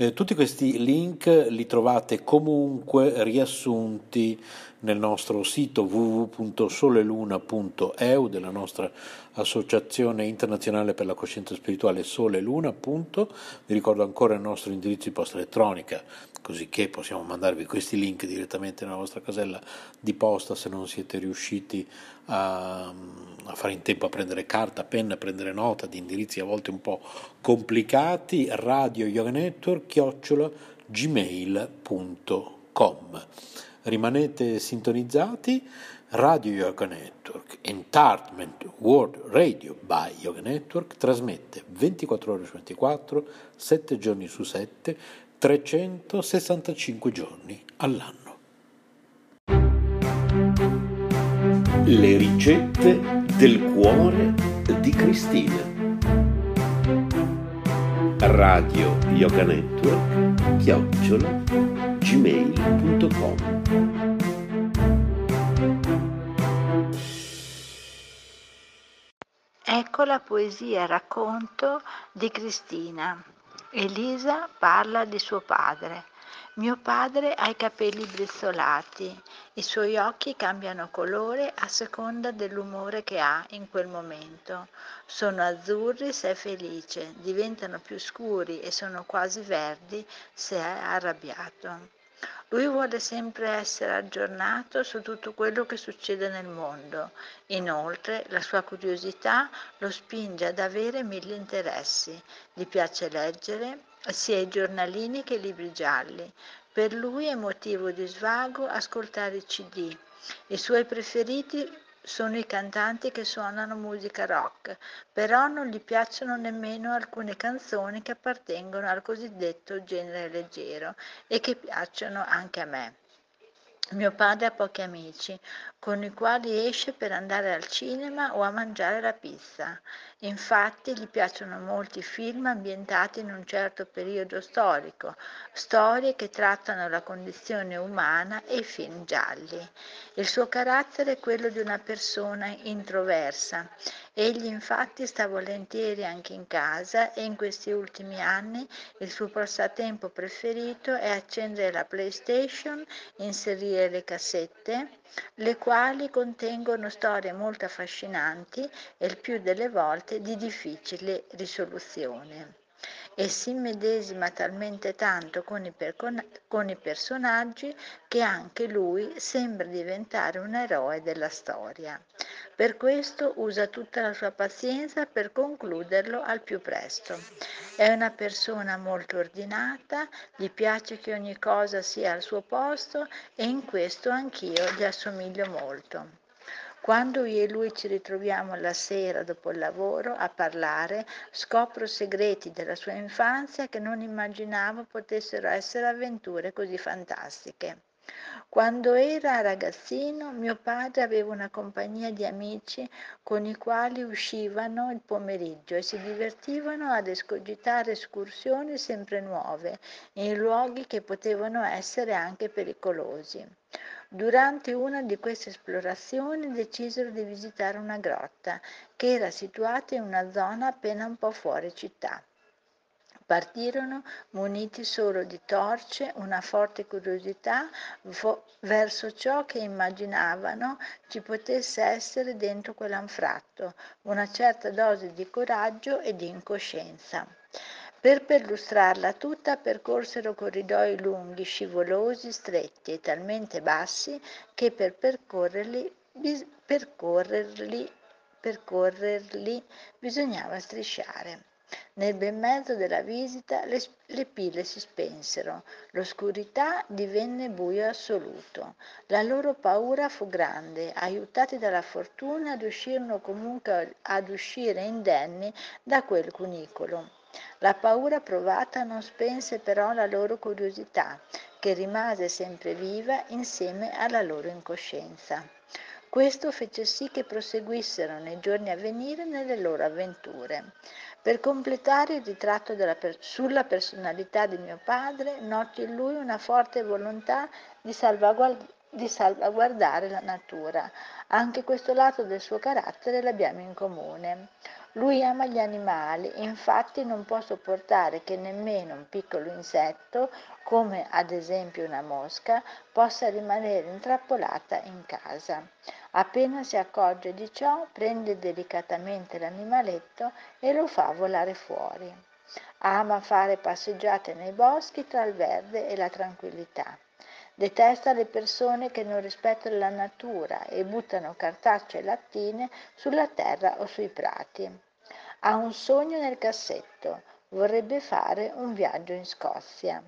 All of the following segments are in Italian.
Eh, tutti questi link li trovate comunque riassunti nel nostro sito www.soleluna.eu della nostra associazione internazionale per la coscienza spirituale Sole Luna. Vi ricordo ancora il nostro indirizzo di posta elettronica, così che possiamo mandarvi questi link direttamente nella vostra casella di posta se non siete riusciti a, a fare in tempo a prendere carta, penna, a prendere nota di indirizzi a volte un po' complicati. Radio Yoga Network, chiocciola gmail.com rimanete sintonizzati. Radio Yoga Network, Entertainment World Radio by Yoga Network, trasmette 24 ore su 24, 7 giorni su 7, 365 giorni all'anno. Le ricette del cuore di Cristina. Radio Yoga Network, chiocciola, gmail.com Ecco la poesia racconto di Cristina. Elisa parla di suo padre. Mio padre ha i capelli brizzolati, i suoi occhi cambiano colore a seconda dell'umore che ha in quel momento. Sono azzurri se è felice, diventano più scuri e sono quasi verdi se è arrabbiato. Lui vuole sempre essere aggiornato su tutto quello che succede nel mondo. Inoltre, la sua curiosità lo spinge ad avere mille interessi. Gli piace leggere sia i giornalini che i libri gialli. Per lui è motivo di svago ascoltare i CD. I suoi preferiti sono i cantanti che suonano musica rock, però non gli piacciono nemmeno alcune canzoni che appartengono al cosiddetto genere leggero e che piacciono anche a me. Mio padre ha pochi amici con i quali esce per andare al cinema o a mangiare la pizza. Infatti gli piacciono molti film ambientati in un certo periodo storico, storie che trattano la condizione umana e i film gialli. Il suo carattere è quello di una persona introversa. Egli infatti sta volentieri anche in casa e in questi ultimi anni il suo passatempo preferito è accendere la PlayStation, inserire le cassette, le quali contengono storie molto affascinanti e il più delle volte di difficile risoluzione e si immedesima talmente tanto con i, percon- con i personaggi che anche lui sembra diventare un eroe della storia. Per questo usa tutta la sua pazienza per concluderlo al più presto. È una persona molto ordinata, gli piace che ogni cosa sia al suo posto e in questo anch'io gli assomiglio molto. Quando io e lui ci ritroviamo la sera dopo il lavoro a parlare, scopro segreti della sua infanzia che non immaginavo potessero essere avventure così fantastiche. Quando era ragazzino mio padre aveva una compagnia di amici con i quali uscivano il pomeriggio e si divertivano ad escogitare escursioni sempre nuove in luoghi che potevano essere anche pericolosi. Durante una di queste esplorazioni decisero di visitare una grotta che era situata in una zona appena un po' fuori città. Partirono muniti solo di torce, una forte curiosità vo- verso ciò che immaginavano ci potesse essere dentro quell'anfratto, una certa dose di coraggio e di incoscienza. Per perlustrarla tutta percorsero corridoi lunghi, scivolosi, stretti e talmente bassi che per percorrerli, bis- percorrerli, percorrerli bisognava strisciare. Nel bel mezzo della visita le, le, pile si spensero, l'oscurità divenne buio assoluto. La loro paura fu grande, aiutati dalla fortuna riuscirono comunque ad uscire indenni da quel cunicolo. La paura provata non spense però la loro curiosità, che rimase sempre viva insieme alla loro incoscienza. Questo fece sì che proseguissero nei giorni a venire nelle loro avventure. Per completare il ritratto per- sulla personalità di mio padre, noto in lui una forte volontà di, salvaguard- di salvaguardare la natura. Anche questo lato del suo carattere l'abbiamo in comune. Lui ama gli animali, infatti non può sopportare che nemmeno un piccolo insetto, come ad esempio una mosca, possa rimanere intrappolata in casa. Appena si accorge di ciò, prende delicatamente l'animaletto e lo fa volare fuori. Ama fare passeggiate nei boschi tra il verde e la tranquillità. Detesta le persone che non rispettano la natura e buttano cartacce e lattine sulla terra o sui prati. Ha un sogno nel cassetto, vorrebbe fare un viaggio in Scozia.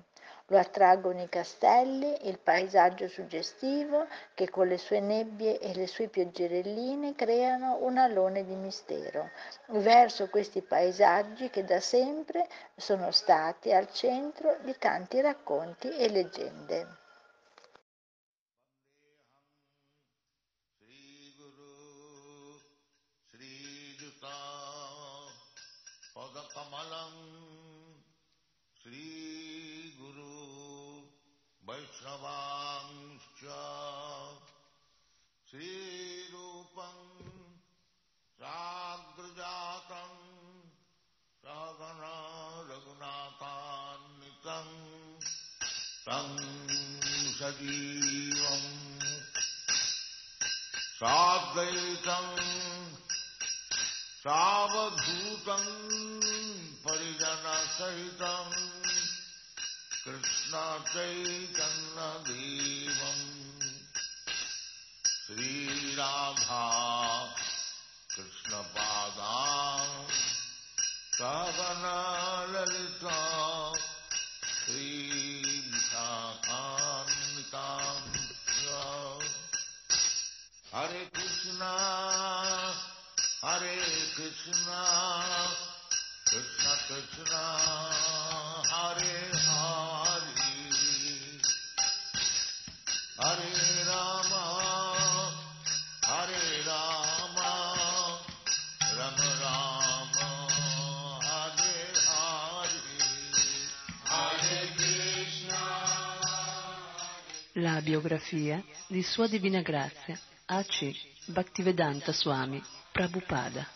Lo attraggono i castelli, il paesaggio suggestivo che con le sue nebbie e le sue pioggerelline creano un alone di mistero verso questi paesaggi che da sempre sono stati al centro di tanti racconti e leggende. श्च श्रीरूपम् साग्रजातम् साधना रघुनाथान्वितम् तम् सजीवम् साद्वैतम् सावधूतम् परिजनसहितम् कृष्णचैतन्यदेवम्। श्रीराधा कृष्णपादा ललिता श्रीविशाखान्विताम् हरे कृष्णा हरे कृष्णा कृष्ण कृष्णा हरे Biografia di Sua Divina Grazia A.C. Bhaktivedanta Swami Prabhupada.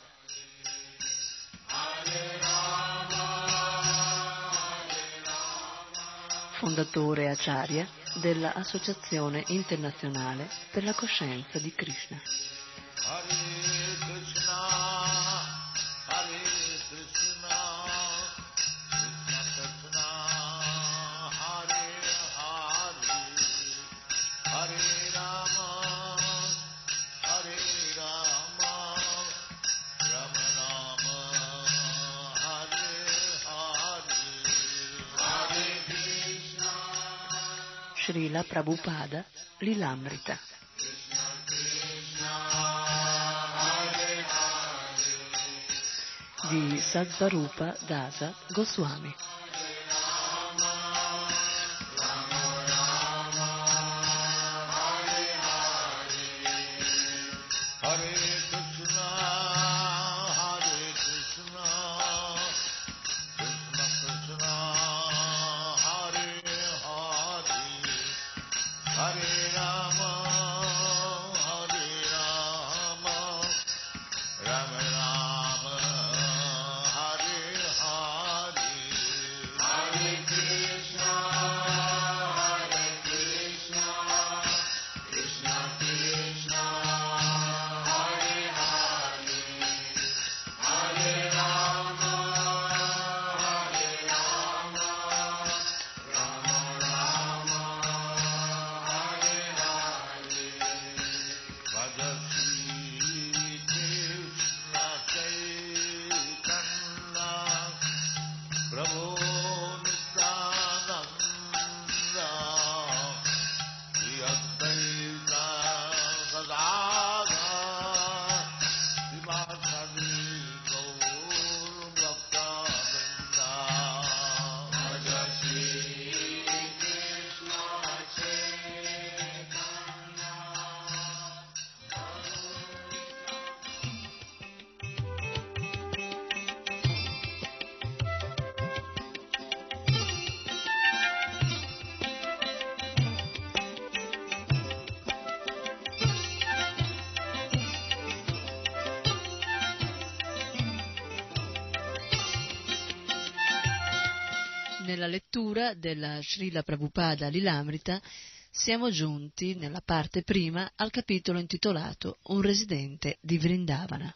Fondatore Acharya della Associazione Internazionale per la Coscienza di Krishna. Prabhupada Lilamrita. Di Sadvarupa Dasa Goswami. Della Srila Prabhupada Lilamrita siamo giunti nella parte prima al capitolo intitolato Un residente di Vrindavana.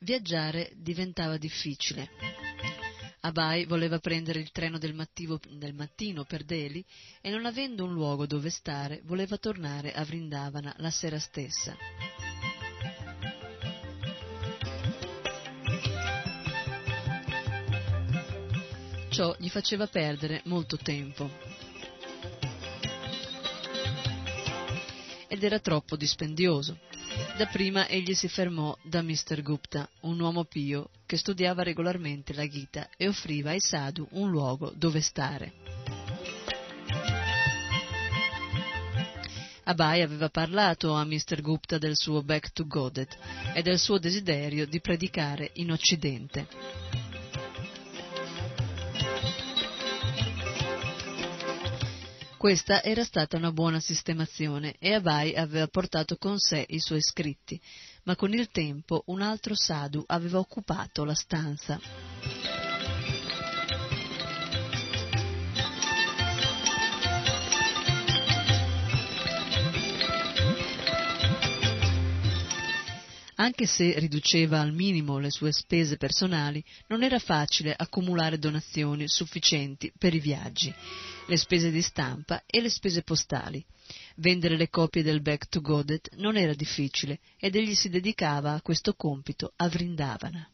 Viaggiare diventava difficile. Abai voleva prendere il treno del, mattivo- del mattino per Delhi e non avendo un luogo dove stare voleva tornare a Vrindavana la sera stessa. Ciò gli faceva perdere molto tempo ed era troppo dispendioso. Dapprima egli si fermò da Mr. Gupta, un uomo pio che studiava regolarmente la Gita e offriva ai sadhu un luogo dove stare. Abai aveva parlato a Mr. Gupta del suo Back to Godet e del suo desiderio di predicare in Occidente. Questa era stata una buona sistemazione e Abai aveva portato con sé i suoi scritti, ma con il tempo un altro sadhu aveva occupato la stanza. Anche se riduceva al minimo le sue spese personali, non era facile accumulare donazioni sufficienti per i viaggi, le spese di stampa e le spese postali. Vendere le copie del Back to Godet non era difficile ed egli si dedicava a questo compito a Vrindavana.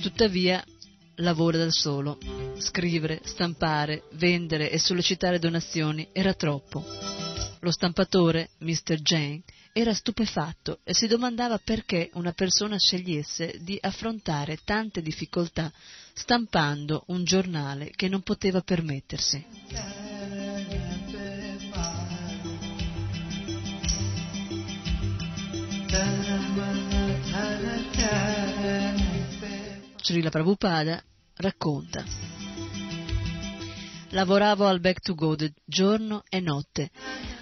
Tuttavia lavora da solo. Scrivere, stampare, vendere e sollecitare donazioni era troppo. Lo stampatore, Mr. Jane, era stupefatto e si domandava perché una persona scegliesse di affrontare tante difficoltà stampando un giornale che non poteva permettersi. Srila Prabhupada racconta Lavoravo al Back to Go giorno e notte.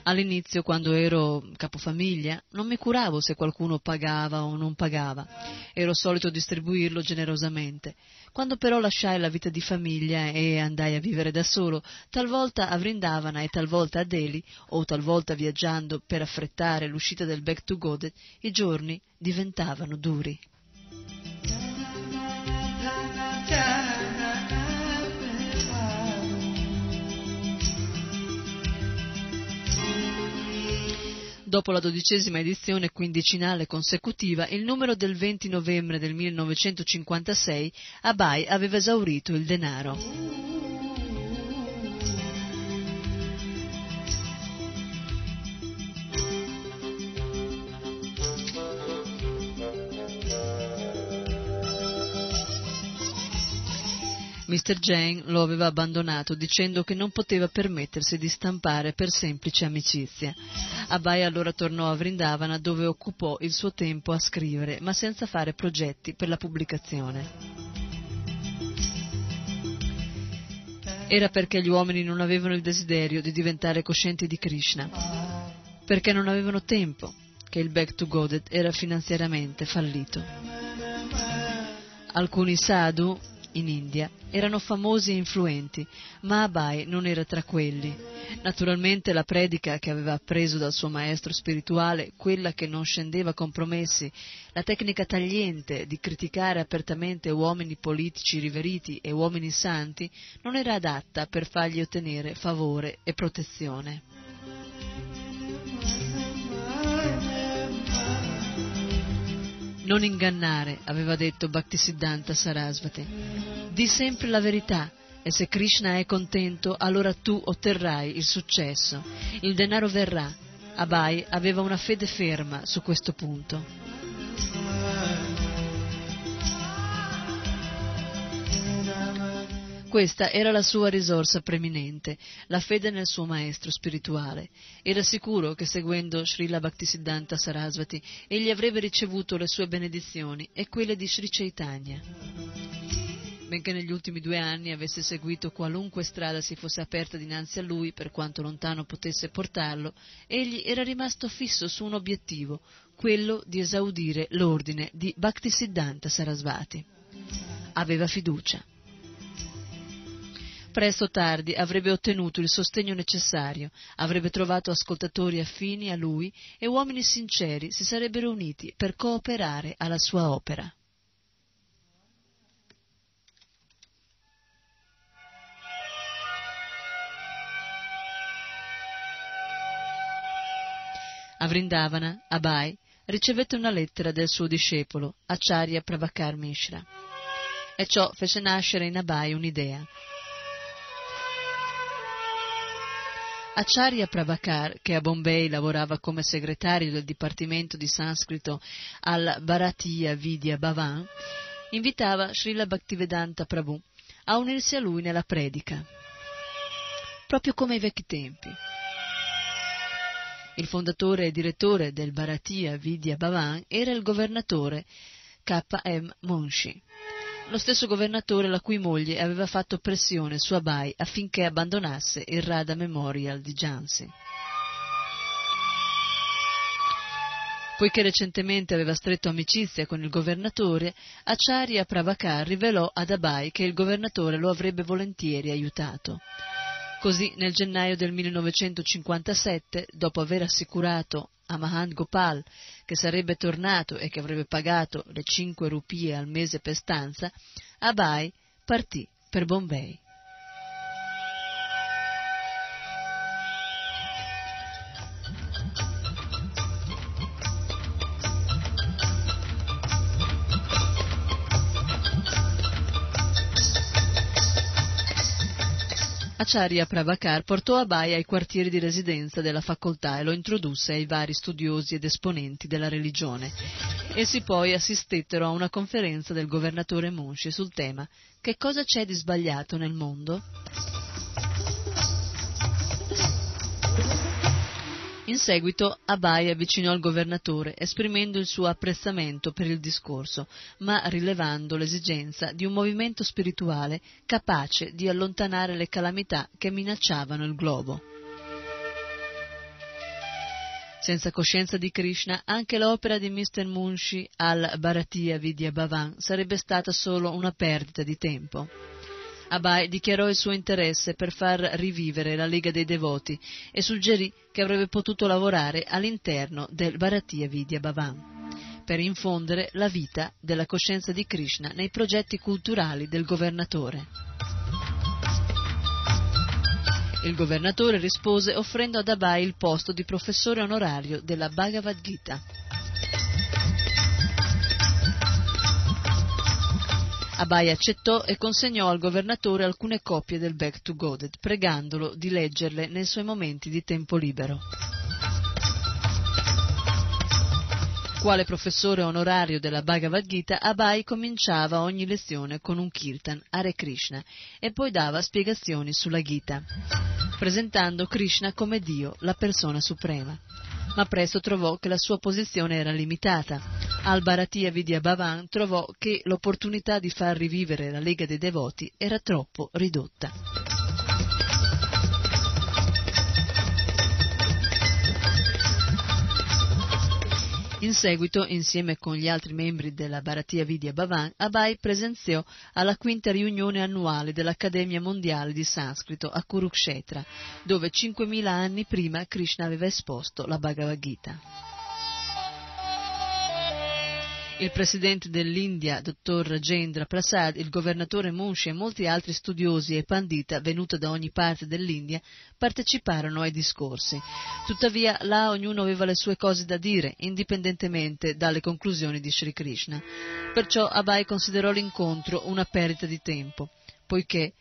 All'inizio, quando ero capofamiglia, non mi curavo se qualcuno pagava o non pagava. Ero solito distribuirlo generosamente. Quando però lasciai la vita di famiglia e andai a vivere da solo, talvolta a Vrindavana e talvolta a Delhi, o talvolta viaggiando per affrettare l'uscita del Back to Godet, i giorni diventavano duri. Dopo la dodicesima edizione quindicinale consecutiva, il numero del 20 novembre del 1956, Abai aveva esaurito il denaro. Mr. Jane lo aveva abbandonato dicendo che non poteva permettersi di stampare per semplice amicizia. Abai allora tornò a Vrindavana dove occupò il suo tempo a scrivere, ma senza fare progetti per la pubblicazione. Era perché gli uomini non avevano il desiderio di diventare coscienti di Krishna, perché non avevano tempo, che il Back to Godet era finanziariamente fallito. Alcuni sadhu in India erano famosi e influenti, ma Abai non era tra quelli. Naturalmente la predica che aveva appreso dal suo maestro spirituale, quella che non scendeva compromessi, la tecnica tagliente di criticare apertamente uomini politici riveriti e uomini santi, non era adatta per fargli ottenere favore e protezione. Non ingannare, aveva detto Bhaktisiddhanta Sarasvati. Di sempre la verità e se Krishna è contento, allora tu otterrai il successo. Il denaro verrà. Abai aveva una fede ferma su questo punto. Questa era la sua risorsa preminente, la fede nel suo maestro spirituale. Era sicuro che seguendo Srila Bhaktisiddhanta Sarasvati egli avrebbe ricevuto le sue benedizioni e quelle di Sri Chaitanya. Benché negli ultimi due anni avesse seguito qualunque strada si fosse aperta dinanzi a lui, per quanto lontano potesse portarlo, egli era rimasto fisso su un obiettivo, quello di esaudire l'ordine di Bhaktisiddhanta Sarasvati. Aveva fiducia presto o tardi avrebbe ottenuto il sostegno necessario, avrebbe trovato ascoltatori affini a lui e uomini sinceri si sarebbero uniti per cooperare alla sua opera. A Vrindavana, Abai ricevette una lettera del suo discepolo, Acharya Prabhakar Mishra. E ciò fece nascere in Abai un'idea. Acharya Prabhakar, che a Bombay lavorava come segretario del Dipartimento di Sanscrito al Bharatiya Vidya Bhavan, invitava Srila Bhaktivedanta Prabhu a unirsi a lui nella predica, proprio come ai vecchi tempi. Il fondatore e direttore del Bharatiya Vidya Bhavan era il governatore K.M. Munshi. Lo stesso governatore la cui moglie aveva fatto pressione su Abai affinché abbandonasse il Radha Memorial di Jansi. Poiché recentemente aveva stretto amicizia con il governatore, Acharya Prabhakar rivelò ad Abai che il governatore lo avrebbe volentieri aiutato. Così nel gennaio del 1957, dopo aver assicurato a Mahan Gopal che sarebbe tornato e che avrebbe pagato le cinque rupie al mese per stanza, Abai partì per Bombay. Acharya Prabhakar portò Abai ai quartieri di residenza della facoltà e lo introdusse ai vari studiosi ed esponenti della religione. Essi poi assistettero a una conferenza del governatore Munshi sul tema Che cosa c'è di sbagliato nel mondo? In seguito Abai avvicinò il governatore, esprimendo il suo apprezzamento per il discorso, ma rilevando l'esigenza di un movimento spirituale capace di allontanare le calamità che minacciavano il globo. Senza coscienza di Krishna, anche l'opera di Mr. Munshi al Bharatiya Vidya Bhavan sarebbe stata solo una perdita di tempo. Abai dichiarò il suo interesse per far rivivere la Lega dei Devoti e suggerì che avrebbe potuto lavorare all'interno del Bharatiya Vidya Bhavan per infondere la vita della coscienza di Krishna nei progetti culturali del governatore. Il governatore rispose offrendo ad Abai il posto di professore onorario della Bhagavad Gita. Abai accettò e consegnò al governatore alcune copie del Back to Goded, pregandolo di leggerle nei suoi momenti di tempo libero. Quale professore onorario della Bhagavad Gita, Abai cominciava ogni lezione con un kirtan, Hare Krishna, e poi dava spiegazioni sulla Gita, presentando Krishna come Dio, la persona suprema ma presto trovò che la sua posizione era limitata. Al Bharatiya Vidya Bhavan trovò che l'opportunità di far rivivere la Lega dei Devoti era troppo ridotta. In seguito, insieme con gli altri membri della Bharatiya Vidya Bhavan, Abai presenziò alla quinta riunione annuale dell'Accademia Mondiale di Sanscrito a Kurukshetra, dove 5.000 anni prima Krishna aveva esposto la Bhagavad Gita. Il presidente dell'India, dottor Rajendra Prasad, il governatore Munshi e molti altri studiosi e pandita venuti da ogni parte dell'India parteciparono ai discorsi. Tuttavia là ognuno aveva le sue cose da dire, indipendentemente dalle conclusioni di Sri Krishna. Perciò Abai considerò l'incontro una perdita di tempo, poiché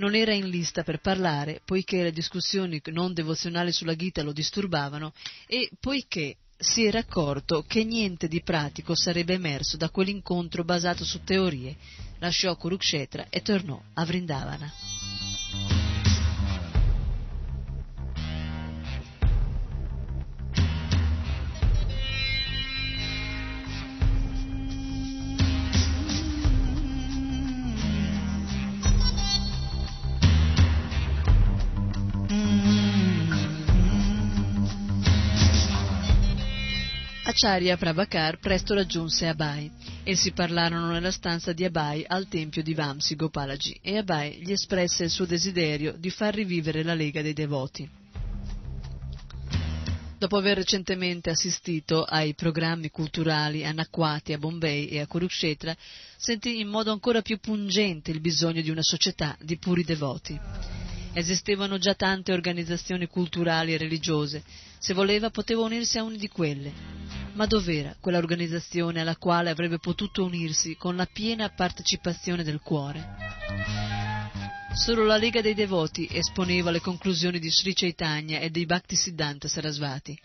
non era in lista per parlare, poiché le discussioni non devozionali sulla Gita lo disturbavano e poiché si era accorto che niente di pratico sarebbe emerso da quell'incontro basato su teorie, lasciò Kurukshetra e tornò a Vrindavana. Acharya Prabhakar presto raggiunse Abai. Essi parlarono nella stanza di Abai al tempio di Vamsi Gopalaji e Abai gli espresse il suo desiderio di far rivivere la Lega dei Devoti. Dopo aver recentemente assistito ai programmi culturali anacquati a Bombay e a Kurukshetra, sentì in modo ancora più pungente il bisogno di una società di puri devoti. Esistevano già tante organizzazioni culturali e religiose, se voleva poteva unirsi a una di quelle. Ma dov'era quella organizzazione alla quale avrebbe potuto unirsi con la piena partecipazione del cuore? Solo la Lega dei Devoti esponeva le conclusioni di Sri Chaitanya e dei Bhaktisiddhanta Sarasvati.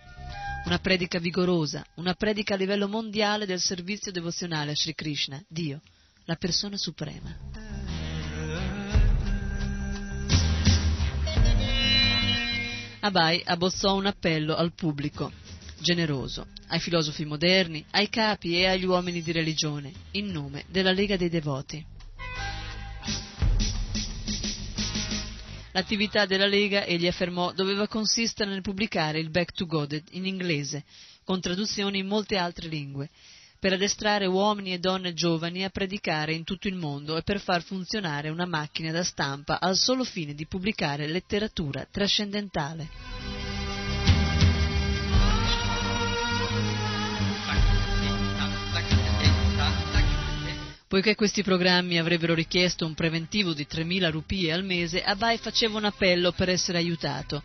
Una predica vigorosa, una predica a livello mondiale del servizio devozionale a Sri Krishna, Dio, la persona suprema. Abai abbozzò un appello al pubblico generoso, ai filosofi moderni, ai capi e agli uomini di religione, in nome della Lega dei Devoti. L'attività della Lega, egli affermò, doveva consistere nel pubblicare il Back to God in inglese, con traduzioni in molte altre lingue, per addestrare uomini e donne giovani a predicare in tutto il mondo e per far funzionare una macchina da stampa al solo fine di pubblicare letteratura trascendentale. Poiché questi programmi avrebbero richiesto un preventivo di 3.000 rupie al mese, Abai faceva un appello per essere aiutato.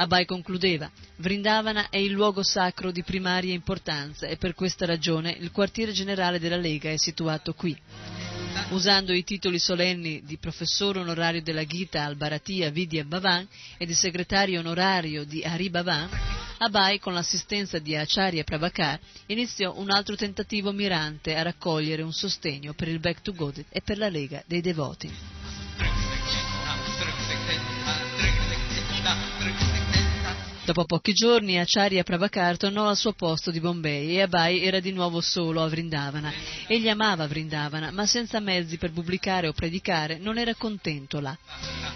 Abai concludeva, Vrindavana è il luogo sacro di primaria importanza e per questa ragione il quartiere generale della Lega è situato qui. Usando i titoli solenni di professore onorario della Gita al Bharatiya Vidya Bhavan e di segretario onorario di Hari Bhavan, Abai, con l'assistenza di Acharya Prabhakar, iniziò un altro tentativo mirante a raccogliere un sostegno per il Back to God e per la Lega dei Devoti. Dopo pochi giorni Acharya Prabhakar tornò al suo posto di Bombay e Abai era di nuovo solo a Vrindavana. Egli amava Vrindavana, ma senza mezzi per pubblicare o predicare non era contento là.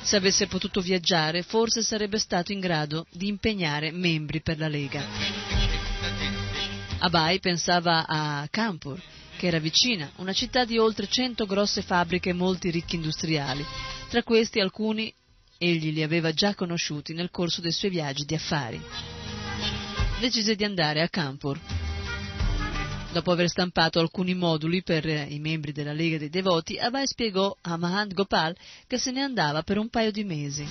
Se avesse potuto viaggiare, forse sarebbe stato in grado di impegnare membri per la Lega. Abai pensava a Kanpur, che era vicina, una città di oltre cento grosse fabbriche e molti ricchi industriali. Tra questi alcuni egli li aveva già conosciuti nel corso dei suoi viaggi di affari. Decise di andare a Kanpur. Dopo aver stampato alcuni moduli per i membri della Lega dei Devoti, Abai spiegò a Mahant Gopal che se ne andava per un paio di mesi.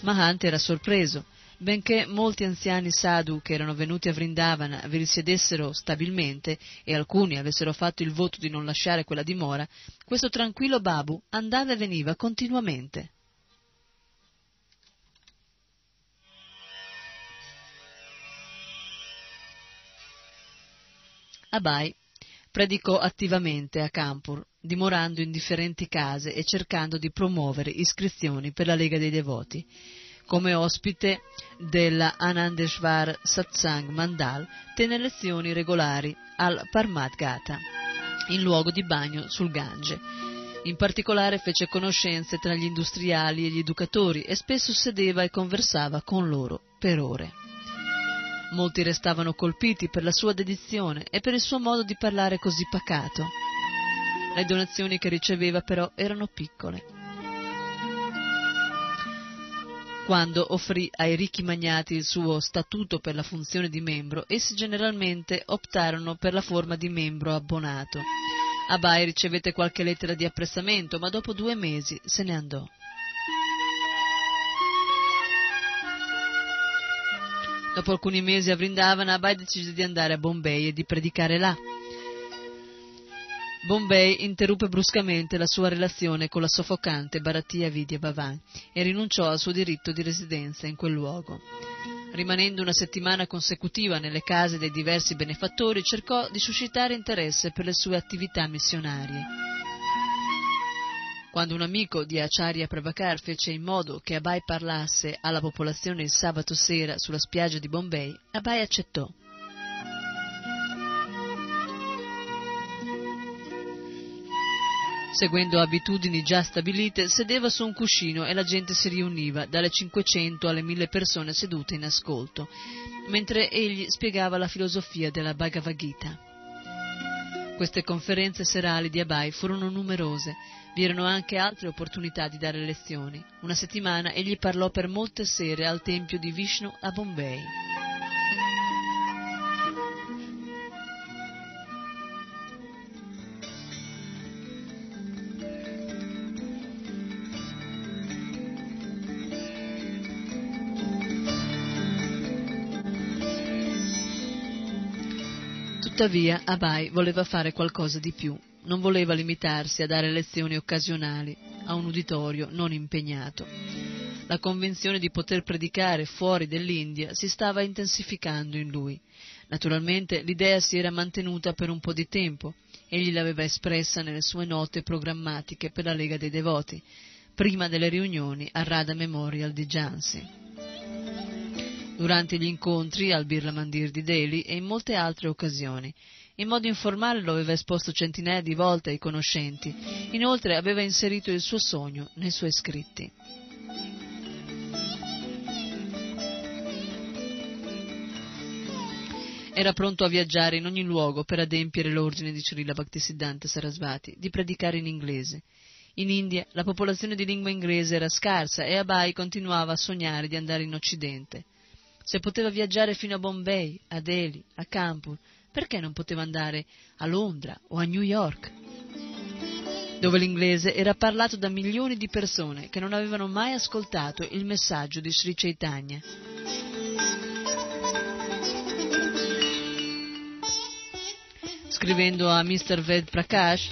Mahant era sorpreso benché molti anziani sadhu che erano venuti a Vrindavana vi risiedessero stabilmente e alcuni avessero fatto il voto di non lasciare quella dimora, questo tranquillo Babu andava e veniva continuamente. Abai predicò attivamente a Kanpur, dimorando in differenti case e cercando di promuovere iscrizioni per la Lega dei Devoti come ospite della Anandeshwar Satsang Mandal, tenne lezioni regolari al Parmat Gata, in luogo di bagno sul Gange. In particolare fece conoscenze tra gli industriali e gli educatori e spesso sedeva e conversava con loro per ore. Molti restavano colpiti per la sua dedizione e per il suo modo di parlare così pacato. Le donazioni che riceveva però erano piccole quando offrì ai ricchi magnati il suo statuto per la funzione di membro, essi generalmente optarono per la forma di membro abbonato. Abai ricevette qualche lettera di appressamento, ma dopo due mesi se ne andò. Dopo alcuni mesi a Vrindavana, Abai decise di andare a Bombay e di predicare là. Bombay interruppe bruscamente la sua relazione con la soffocante Bharatiya Vidya Bhavan e rinunciò al suo diritto di residenza in quel luogo. Rimanendo una settimana consecutiva nelle case dei diversi benefattori, cercò di suscitare interesse per le sue attività missionarie. Quando un amico di Acharya Prabhakar fece in modo che Abai parlasse alla popolazione il sabato sera sulla spiaggia di Bombay, Abai accettò. Seguendo abitudini già stabilite, sedeva su un cuscino e la gente si riuniva, dalle 500 alle 1000 persone sedute in ascolto, mentre egli spiegava la filosofia della Bhagavad Gita. Queste conferenze serali di Abai furono numerose, vi erano anche altre opportunità di dare lezioni. Una settimana egli parlò per molte sere al tempio di Vishnu a Bombay. Tuttavia Abai voleva fare qualcosa di più, non voleva limitarsi a dare lezioni occasionali a un uditorio non impegnato. La convinzione di poter predicare fuori dell'India si stava intensificando in lui. Naturalmente l'idea si era mantenuta per un po' di tempo, egli l'aveva espressa nelle sue note programmatiche per la Lega dei Devoti, prima delle riunioni al Radha Memorial di Jansi durante gli incontri al Birla Mandir di Delhi e in molte altre occasioni. In modo informale lo aveva esposto centinaia di volte ai conoscenti. Inoltre aveva inserito il suo sogno nei suoi scritti. Era pronto a viaggiare in ogni luogo per adempiere l'ordine di Cirilla Bhaktisiddhanta Sarasvati di predicare in inglese. In India la popolazione di lingua inglese era scarsa e Abai continuava a sognare di andare in Occidente. Se poteva viaggiare fino a Bombay, a Delhi, a Kanpur, perché non poteva andare a Londra o a New York? Dove l'inglese era parlato da milioni di persone che non avevano mai ascoltato il messaggio di Sri Chaitanya. Scrivendo a Mr. Ved Prakash,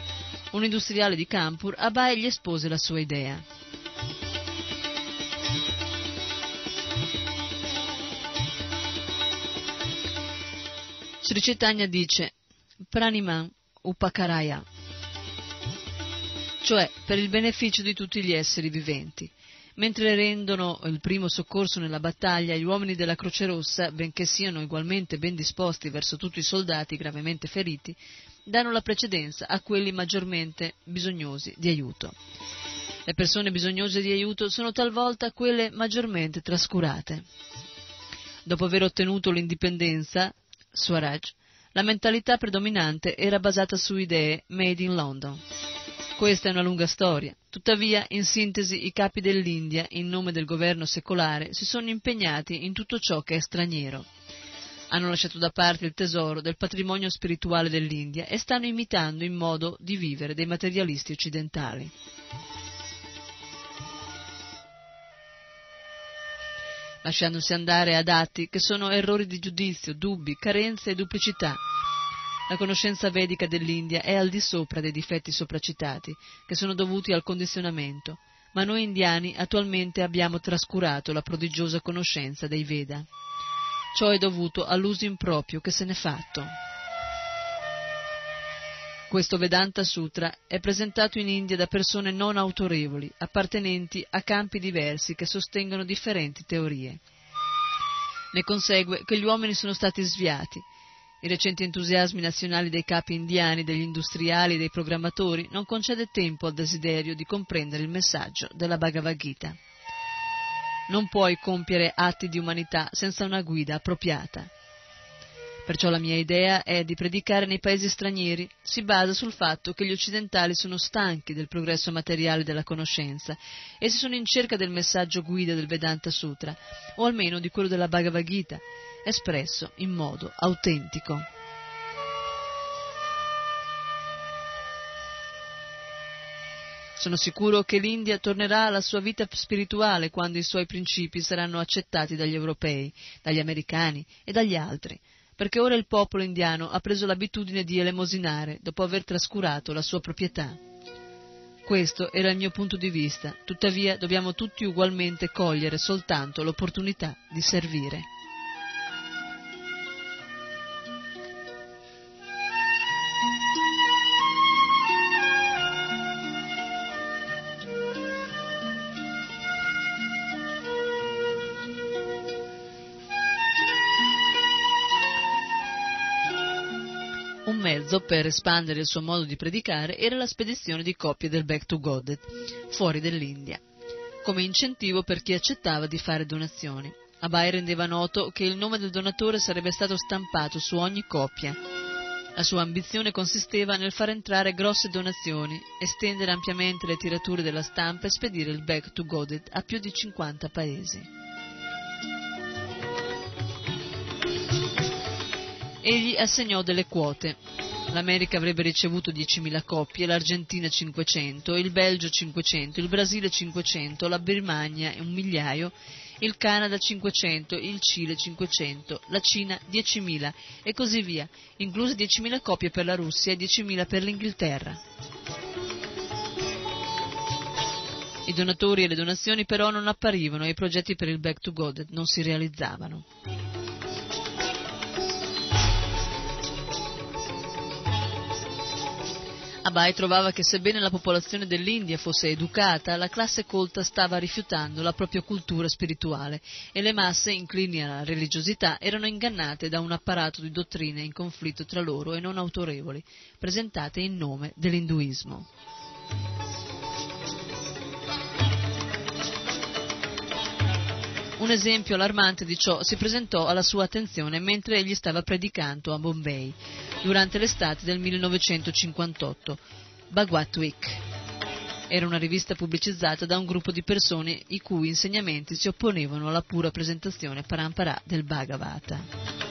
un industriale di Kanpur, Abai gli espose la sua idea. Sri Chaitanya dice Praniman Upakaraya, cioè per il beneficio di tutti gli esseri viventi. Mentre rendono il primo soccorso nella battaglia, gli uomini della Croce Rossa, benché siano ugualmente ben disposti verso tutti i soldati gravemente feriti, danno la precedenza a quelli maggiormente bisognosi di aiuto. Le persone bisognose di aiuto sono talvolta quelle maggiormente trascurate. Dopo aver ottenuto l'indipendenza, Swaraj, la mentalità predominante era basata su idee made in London. Questa è una lunga storia. Tuttavia, in sintesi, i capi dell'India, in nome del governo secolare, si sono impegnati in tutto ciò che è straniero. Hanno lasciato da parte il tesoro del patrimonio spirituale dell'India e stanno imitando il modo di vivere dei materialisti occidentali. Lasciandosi andare ad atti che sono errori di giudizio, dubbi, carenze e duplicità. La conoscenza vedica dell'India è al di sopra dei difetti sopracitati, che sono dovuti al condizionamento, ma noi indiani attualmente abbiamo trascurato la prodigiosa conoscenza dei Veda. Ciò è dovuto all'uso improprio che se n'è fatto. Questo Vedanta Sutra è presentato in India da persone non autorevoli, appartenenti a campi diversi che sostengono differenti teorie. Ne consegue che gli uomini sono stati sviati. I recenti entusiasmi nazionali dei capi indiani, degli industriali e dei programmatori non concede tempo al desiderio di comprendere il messaggio della Bhagavad Gita. Non puoi compiere atti di umanità senza una guida appropriata. Perciò la mia idea è di predicare nei paesi stranieri, si basa sul fatto che gli occidentali sono stanchi del progresso materiale della conoscenza e si sono in cerca del messaggio guida del Vedanta Sutra, o almeno di quello della Bhagavad Gita, espresso in modo autentico. Sono sicuro che l'India tornerà alla sua vita spirituale quando i suoi principi saranno accettati dagli europei, dagli americani e dagli altri, perché ora il popolo indiano ha preso l'abitudine di elemosinare dopo aver trascurato la sua proprietà. Questo era il mio punto di vista, tuttavia dobbiamo tutti ugualmente cogliere soltanto l'opportunità di servire. Per espandere il suo modo di predicare era la spedizione di coppie del Back to God fuori dell'India, come incentivo per chi accettava di fare donazioni. Abai rendeva noto che il nome del donatore sarebbe stato stampato su ogni coppia. La sua ambizione consisteva nel far entrare grosse donazioni, estendere ampiamente le tirature della stampa e spedire il Back to God a più di 50 paesi. Egli assegnò delle quote. L'America avrebbe ricevuto 10.000 coppie, l'Argentina 500, il Belgio 500, il Brasile 500, la Birmania un migliaio, il Canada 500, il Cile 500, la Cina 10.000 e così via, incluse 10.000 coppie per la Russia e 10.000 per l'Inghilterra. I donatori e le donazioni però non apparivano e i progetti per il Back to God non si realizzavano. Abai trovava che sebbene la popolazione dell'India fosse educata, la classe colta stava rifiutando la propria cultura spirituale e le masse inclini alla religiosità erano ingannate da un apparato di dottrine in conflitto tra loro e non autorevoli, presentate in nome dell'induismo. Un esempio allarmante di ciò si presentò alla sua attenzione mentre egli stava predicando a Bombay durante l'estate del 1958, Bhagwat Week. Era una rivista pubblicizzata da un gruppo di persone i cui insegnamenti si opponevano alla pura presentazione parampara del Bhagavata.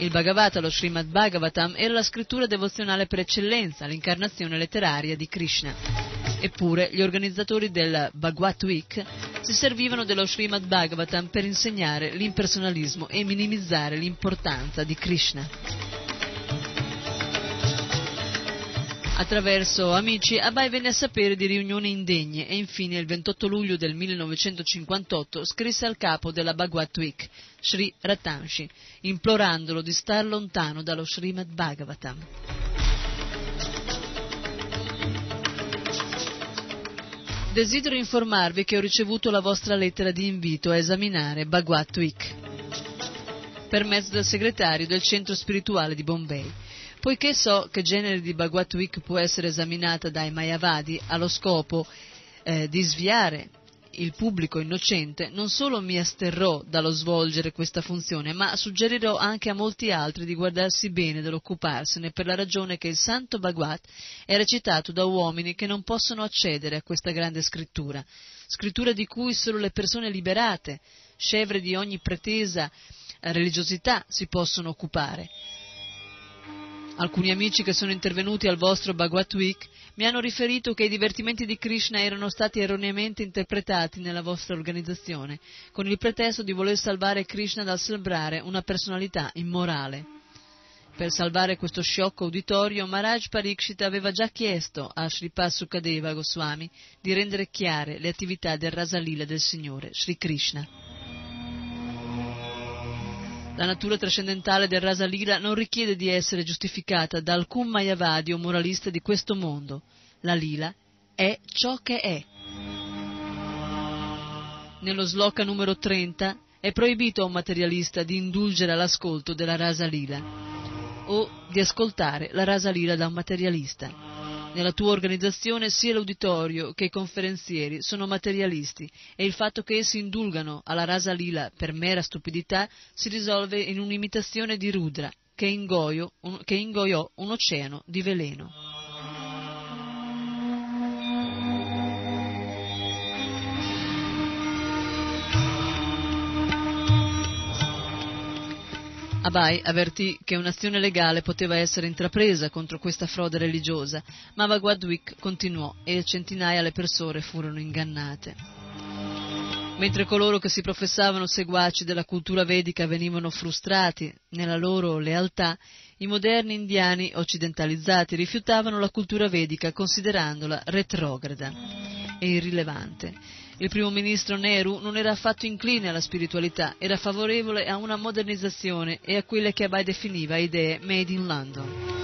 Il Bhagavata, lo Srimad Bhagavatam, era la scrittura devozionale per eccellenza, l'incarnazione letteraria di Krishna. Eppure gli organizzatori del Bhagwat Week si servivano dello Srimad Bhagavatam per insegnare l'impersonalismo e minimizzare l'importanza di Krishna. Attraverso amici, Abai venne a sapere di riunioni indegne e infine il 28 luglio del 1958 scrisse al capo della Bhagwat Week, Sri Ratanshi, implorandolo di star lontano dallo Srimad Bhagavatam. Desidero informarvi che ho ricevuto la vostra lettera di invito a esaminare Bhagwat Week per mezzo del segretario del centro spirituale di Bombay. Poiché so che genere di Week può essere esaminata dai Mayavadi allo scopo eh, di sviare il pubblico innocente, non solo mi asterrò dallo svolgere questa funzione, ma suggerirò anche a molti altri di guardarsi bene dall'occuparsene per la ragione che il santo Bhagwat è recitato da uomini che non possono accedere a questa grande scrittura, scrittura di cui solo le persone liberate, scevre di ogni pretesa religiosità, si possono occupare. Alcuni amici che sono intervenuti al vostro Bhagwat Week mi hanno riferito che i divertimenti di Krishna erano stati erroneamente interpretati nella vostra organizzazione, con il pretesto di voler salvare Krishna dal sembrare una personalità immorale. Per salvare questo sciocco uditorio, Maharaj Parikshit aveva già chiesto a Sripad Sukadeva Goswami di rendere chiare le attività del Rasalila del Signore, Sri Krishna. La natura trascendentale del Rasa Lila non richiede di essere giustificata da alcun mayavadi o moralista di questo mondo. La Lila è ciò che è. Nello sloka numero 30 è proibito a un materialista di indulgere all'ascolto della Rasa Lila o di ascoltare la Rasa Lila da un materialista. Nella tua organizzazione sia l'uditorio che i conferenzieri sono materialisti e il fatto che essi indulgano alla rasa lila per mera stupidità si risolve in un'imitazione di Rudra che ingoiò un oceano di veleno. Abai avvertì che un'azione legale poteva essere intrapresa contro questa frode religiosa, ma Bhagwadwik continuò e centinaia le persone furono ingannate. Mentre coloro che si professavano seguaci della cultura vedica venivano frustrati nella loro lealtà, i moderni indiani occidentalizzati rifiutavano la cultura vedica considerandola retrograda e irrilevante il primo ministro Nehru non era affatto incline alla spiritualità, era favorevole a una modernizzazione e a quelle che Abai definiva idee made in London.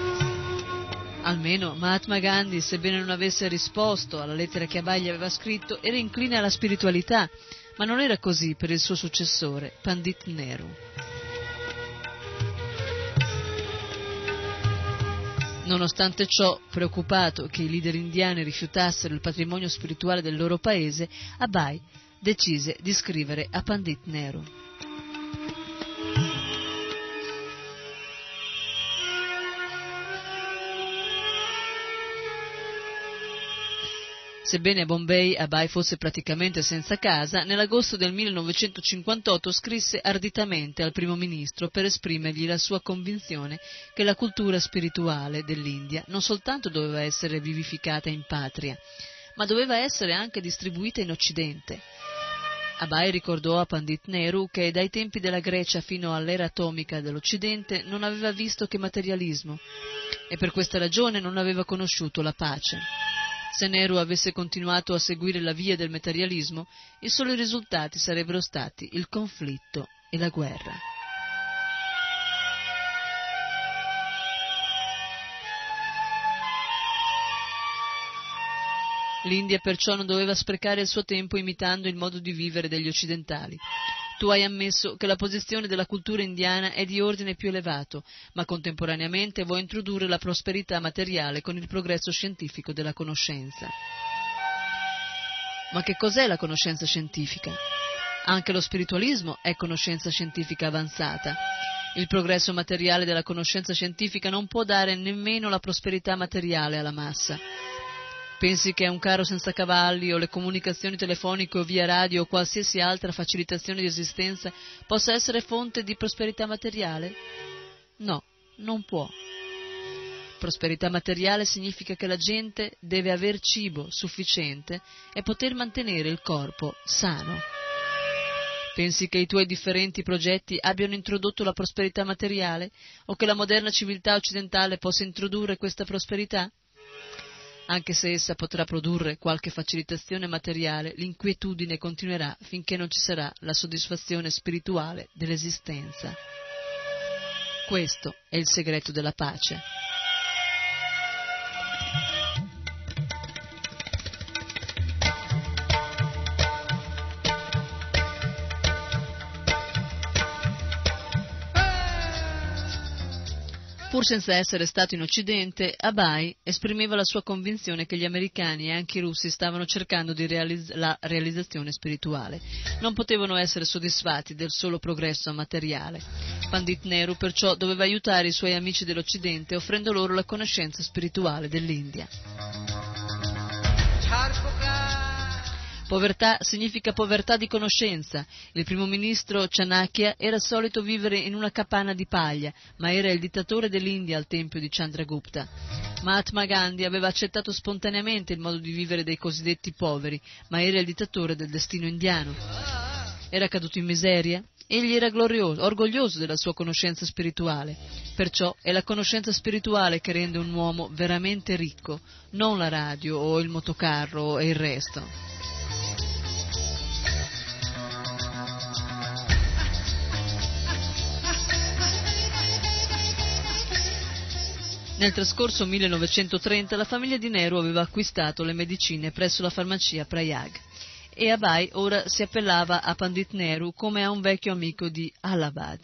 Almeno Mahatma Gandhi, sebbene non avesse risposto alla lettera che Abai gli aveva scritto, era incline alla spiritualità, ma non era così per il suo successore, Pandit Nehru. Nonostante ciò, preoccupato che i leader indiani rifiutassero il patrimonio spirituale del loro paese, Abai decise di scrivere a Pandit Nehru. Sebbene a Bombay Abai fosse praticamente senza casa, nell'agosto del 1958 scrisse arditamente al primo ministro per esprimergli la sua convinzione che la cultura spirituale dell'India non soltanto doveva essere vivificata in patria, ma doveva essere anche distribuita in Occidente. Abai ricordò a Pandit Nehru che dai tempi della Grecia fino all'era atomica dell'Occidente non aveva visto che materialismo e per questa ragione non aveva conosciuto la pace. Se Nehru avesse continuato a seguire la via del materialismo, i soli risultati sarebbero stati il conflitto e la guerra. L'India perciò non doveva sprecare il suo tempo imitando il modo di vivere degli occidentali. Tu hai ammesso che la posizione della cultura indiana è di ordine più elevato, ma contemporaneamente vuoi introdurre la prosperità materiale con il progresso scientifico della conoscenza. Ma che cos'è la conoscenza scientifica? Anche lo spiritualismo è conoscenza scientifica avanzata. Il progresso materiale della conoscenza scientifica non può dare nemmeno la prosperità materiale alla massa. Pensi che un carro senza cavalli o le comunicazioni telefoniche o via radio o qualsiasi altra facilitazione di esistenza possa essere fonte di prosperità materiale? No, non può. Prosperità materiale significa che la gente deve aver cibo sufficiente e poter mantenere il corpo sano. Pensi che i tuoi differenti progetti abbiano introdotto la prosperità materiale o che la moderna civiltà occidentale possa introdurre questa prosperità? Anche se essa potrà produrre qualche facilitazione materiale, l'inquietudine continuerà finché non ci sarà la soddisfazione spirituale dell'esistenza. Questo è il segreto della pace. Pur senza essere stato in Occidente, Abai esprimeva la sua convinzione che gli americani e anche i russi stavano cercando di realizz- la realizzazione spirituale. Non potevano essere soddisfatti del solo progresso materiale. Pandit Nehru perciò doveva aiutare i suoi amici dell'Occidente offrendo loro la conoscenza spirituale dell'India. Povertà significa povertà di conoscenza. Il primo ministro Chanakya era solito vivere in una capanna di paglia, ma era il dittatore dell'India al tempio di Chandragupta. Mahatma Gandhi aveva accettato spontaneamente il modo di vivere dei cosiddetti poveri, ma era il dittatore del destino indiano. Era caduto in miseria? Egli era glorioso, orgoglioso della sua conoscenza spirituale. Perciò è la conoscenza spirituale che rende un uomo veramente ricco, non la radio o il motocarro e il resto. Nel trascorso 1930 la famiglia di Nehru aveva acquistato le medicine presso la farmacia Prayag e Abai ora si appellava a Pandit Nehru come a un vecchio amico di Allahabad,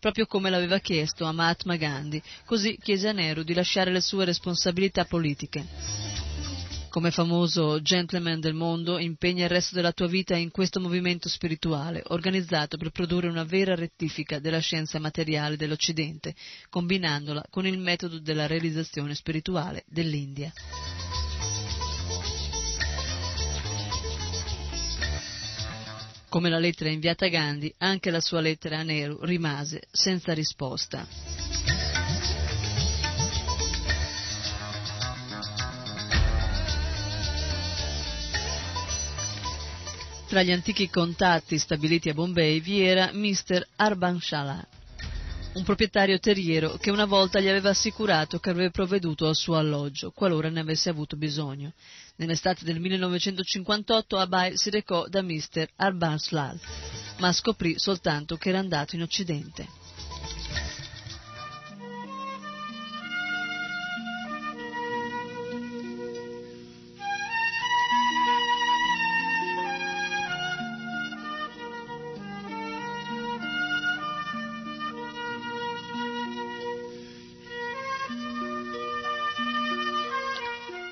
proprio come l'aveva chiesto a Mahatma Gandhi, così chiese a Nehru di lasciare le sue responsabilità politiche. Come famoso gentleman del mondo, impegna il resto della tua vita in questo movimento spirituale, organizzato per produrre una vera rettifica della scienza materiale dell'Occidente, combinandola con il metodo della realizzazione spirituale dell'India. Come la lettera inviata a Gandhi, anche la sua lettera a Nehru rimase senza risposta. Tra gli antichi contatti stabiliti a Bombay vi era Mr. Arbanshala, un proprietario terriero che una volta gli aveva assicurato che avrebbe provveduto al suo alloggio, qualora ne avesse avuto bisogno. Nell'estate del 1958 Abai si recò da Mr. Arbanslal, ma scoprì soltanto che era andato in Occidente.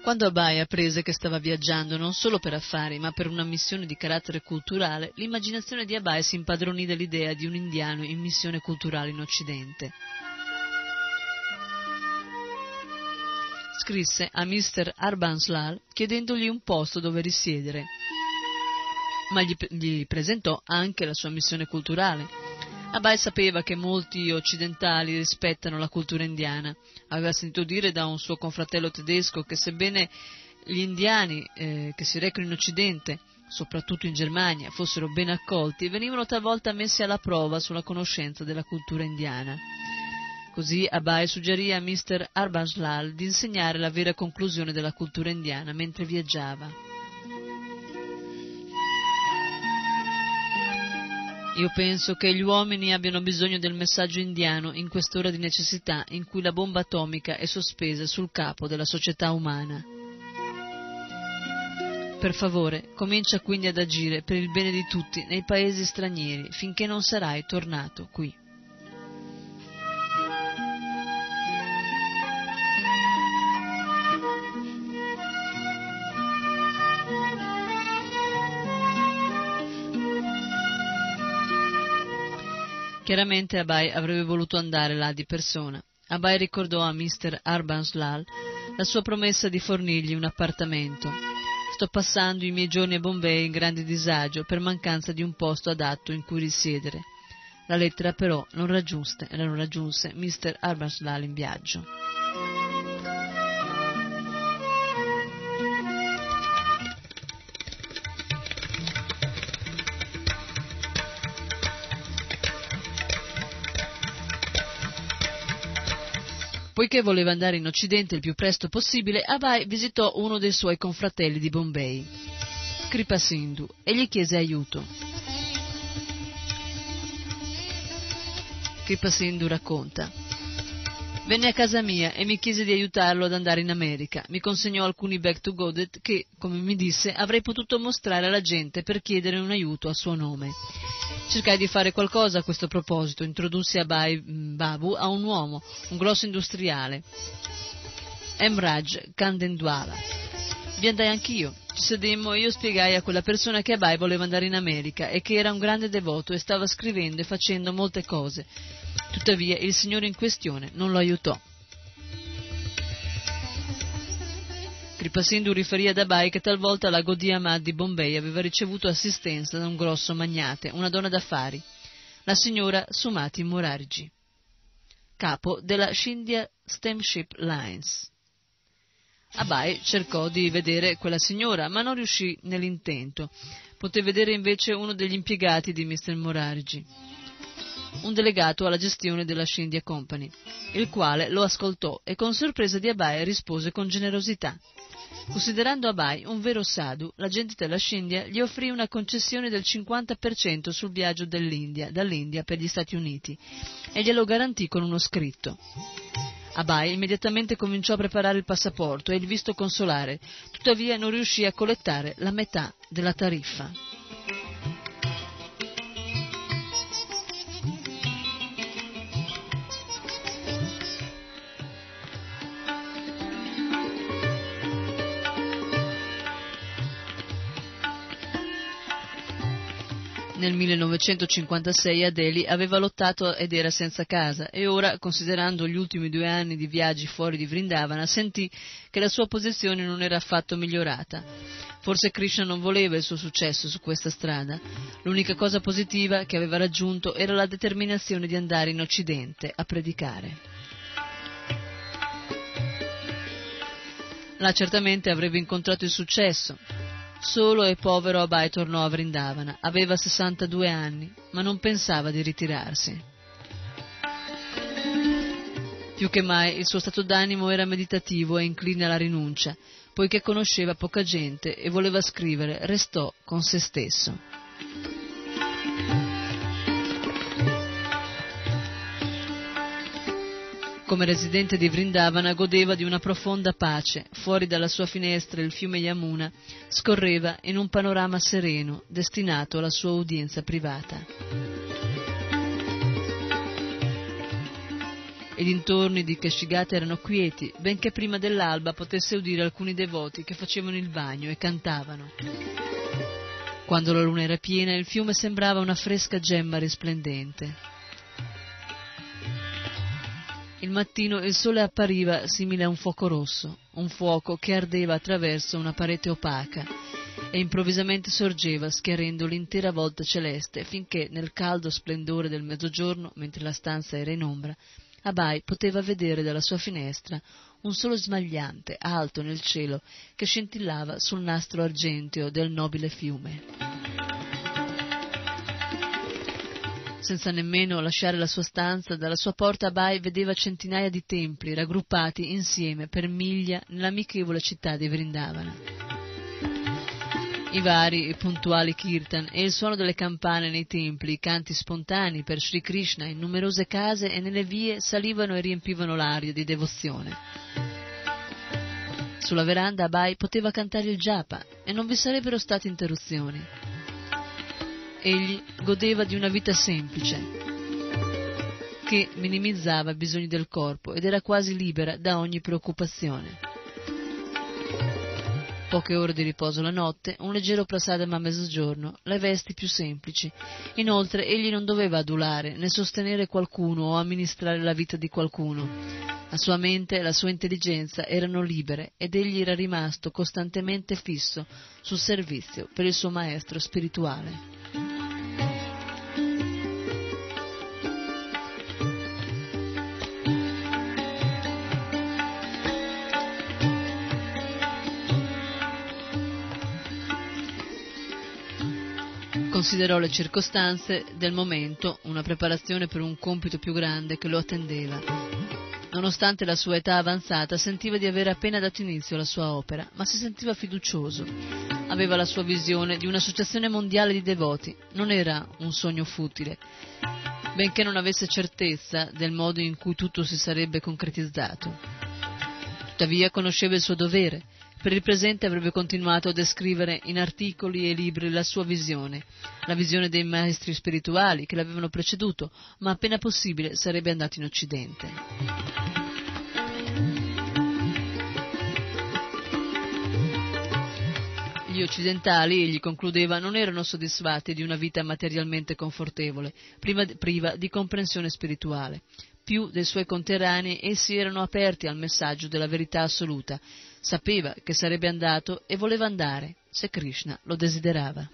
Quando Abai apprese che stava viaggiando non solo per affari, ma per una missione di carattere culturale, l'immaginazione di Abai si impadronì dell'idea di un indiano in missione culturale in Occidente. Scrisse a Mr. Arbanslal chiedendogli un posto dove risiedere, ma gli, gli presentò anche la sua missione culturale. Abai sapeva che molti occidentali rispettano la cultura indiana. Aveva sentito dire da un suo confratello tedesco che sebbene gli indiani eh, che si recano in Occidente, soprattutto in Germania, fossero ben accolti, venivano talvolta messi alla prova sulla conoscenza della cultura indiana. Così Abai suggerì a Mr. Arbanslal di insegnare la vera conclusione della cultura indiana mentre viaggiava. Io penso che gli uomini abbiano bisogno del messaggio indiano in quest'ora di necessità in cui la bomba atomica è sospesa sul capo della società umana. Per favore, comincia quindi ad agire per il bene di tutti nei paesi stranieri finché non sarai tornato qui. Chiaramente Abai avrebbe voluto andare là di persona. Abai ricordò a Mr. Arbanslal la sua promessa di fornirgli un appartamento. Sto passando i miei giorni a Bombay in grande disagio per mancanza di un posto adatto in cui risiedere. La lettera però non raggiunse, non raggiunse Mr. Arbanslal in viaggio. Poiché voleva andare in Occidente il più presto possibile, Abai visitò uno dei suoi confratelli di Bombay, Kripa Sindhu, e gli chiese aiuto. Kripa Sindhu racconta. Venne a casa mia e mi chiese di aiutarlo ad andare in America. Mi consegnò alcuni back to Godet che, come mi disse, avrei potuto mostrare alla gente per chiedere un aiuto a suo nome. Cercai di fare qualcosa a questo proposito, introdussi Abai Babu a un uomo, un grosso industriale, Emraj Kandendwala. Vi andai anch'io. Ci sedemmo e io spiegai a quella persona che Abai voleva andare in America e che era un grande devoto e stava scrivendo e facendo molte cose. Tuttavia il signore in questione non lo aiutò. Kripasindhu riferì ad Abai che talvolta la Gaudiya Ahmad di Bombay aveva ricevuto assistenza da un grosso magnate, una donna d'affari, la signora Sumati Morarji, capo della Scindia Steamship Lines. Abai cercò di vedere quella signora, ma non riuscì nell'intento. Poté vedere invece uno degli impiegati di Mr. Morarji, un delegato alla gestione della Scindia Company, il quale lo ascoltò e con sorpresa di Abai rispose con generosità. Considerando Abai un vero sadhu, l'agente della Scindia gli offrì una concessione del 50% sul viaggio dall'India per gli Stati Uniti e glielo garantì con uno scritto. Abai immediatamente cominciò a preparare il passaporto e il visto consolare, tuttavia non riuscì a collettare la metà della tariffa. Nel 1956 a Delhi aveva lottato ed era senza casa e ora, considerando gli ultimi due anni di viaggi fuori di Vrindavana, sentì che la sua posizione non era affatto migliorata. Forse Krishna non voleva il suo successo su questa strada. L'unica cosa positiva che aveva raggiunto era la determinazione di andare in Occidente a predicare. Là certamente avrebbe incontrato il successo, Solo e povero Abai tornò a Vrindavana. Aveva 62 anni, ma non pensava di ritirarsi. Più che mai il suo stato d'animo era meditativo e incline alla rinuncia, poiché conosceva poca gente e voleva scrivere, restò con se stesso. Come residente di Vrindavana godeva di una profonda pace. Fuori dalla sua finestra il fiume Yamuna scorreva in un panorama sereno destinato alla sua udienza privata. I dintorni di Keshigata erano quieti, benché prima dell'alba potesse udire alcuni devoti che facevano il bagno e cantavano. Quando la luna era piena il fiume sembrava una fresca gemma risplendente. Il mattino il sole appariva simile a un fuoco rosso, un fuoco che ardeva attraverso una parete opaca e improvvisamente sorgeva schiarendo l'intera volta celeste finché nel caldo splendore del mezzogiorno, mentre la stanza era in ombra, Abai poteva vedere dalla sua finestra un solo smagliante alto nel cielo che scintillava sul nastro argenteo del nobile fiume. Senza nemmeno lasciare la sua stanza, dalla sua porta Abai vedeva centinaia di templi raggruppati insieme per miglia nell'amichevole città di Vrindavana. I vari e puntuali kirtan e il suono delle campane nei templi, i canti spontanei per Sri Krishna in numerose case e nelle vie salivano e riempivano l'aria di devozione. Sulla veranda Abai poteva cantare il japa e non vi sarebbero state interruzioni. Egli godeva di una vita semplice, che minimizzava i bisogni del corpo ed era quasi libera da ogni preoccupazione. Poche ore di riposo la notte, un leggero prasadam a mezzogiorno, le vesti più semplici. Inoltre egli non doveva adulare né sostenere qualcuno o amministrare la vita di qualcuno. La sua mente e la sua intelligenza erano libere ed egli era rimasto costantemente fisso sul servizio per il suo maestro spirituale. Considerò le circostanze del momento, una preparazione per un compito più grande che lo attendeva. Nonostante la sua età avanzata, sentiva di aver appena dato inizio alla sua opera, ma si sentiva fiducioso. Aveva la sua visione di un'associazione mondiale di devoti. Non era un sogno futile, benché non avesse certezza del modo in cui tutto si sarebbe concretizzato. Tuttavia conosceva il suo dovere per il presente avrebbe continuato a descrivere in articoli e libri la sua visione, la visione dei maestri spirituali che l'avevano preceduto, ma appena possibile sarebbe andato in Occidente. Gli occidentali, egli concludeva, non erano soddisfatti di una vita materialmente confortevole, priva di comprensione spirituale. Più dei suoi conterranei, essi erano aperti al messaggio della verità assoluta, Sapeva che sarebbe andato e voleva andare, se Krishna lo desiderava.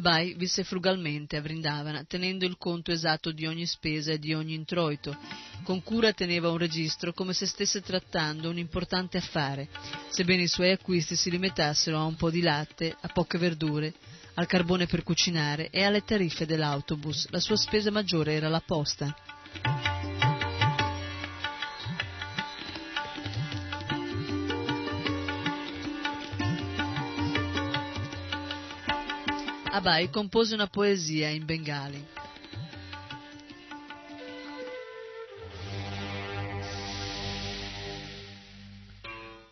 Abai visse frugalmente a Vrindavana, tenendo il conto esatto di ogni spesa e di ogni introito. Con cura teneva un registro come se stesse trattando un importante affare, sebbene i suoi acquisti si limitassero a un po' di latte, a poche verdure, al carbone per cucinare e alle tariffe dell'autobus. La sua spesa maggiore era la posta. Abai compose una poesia in bengali.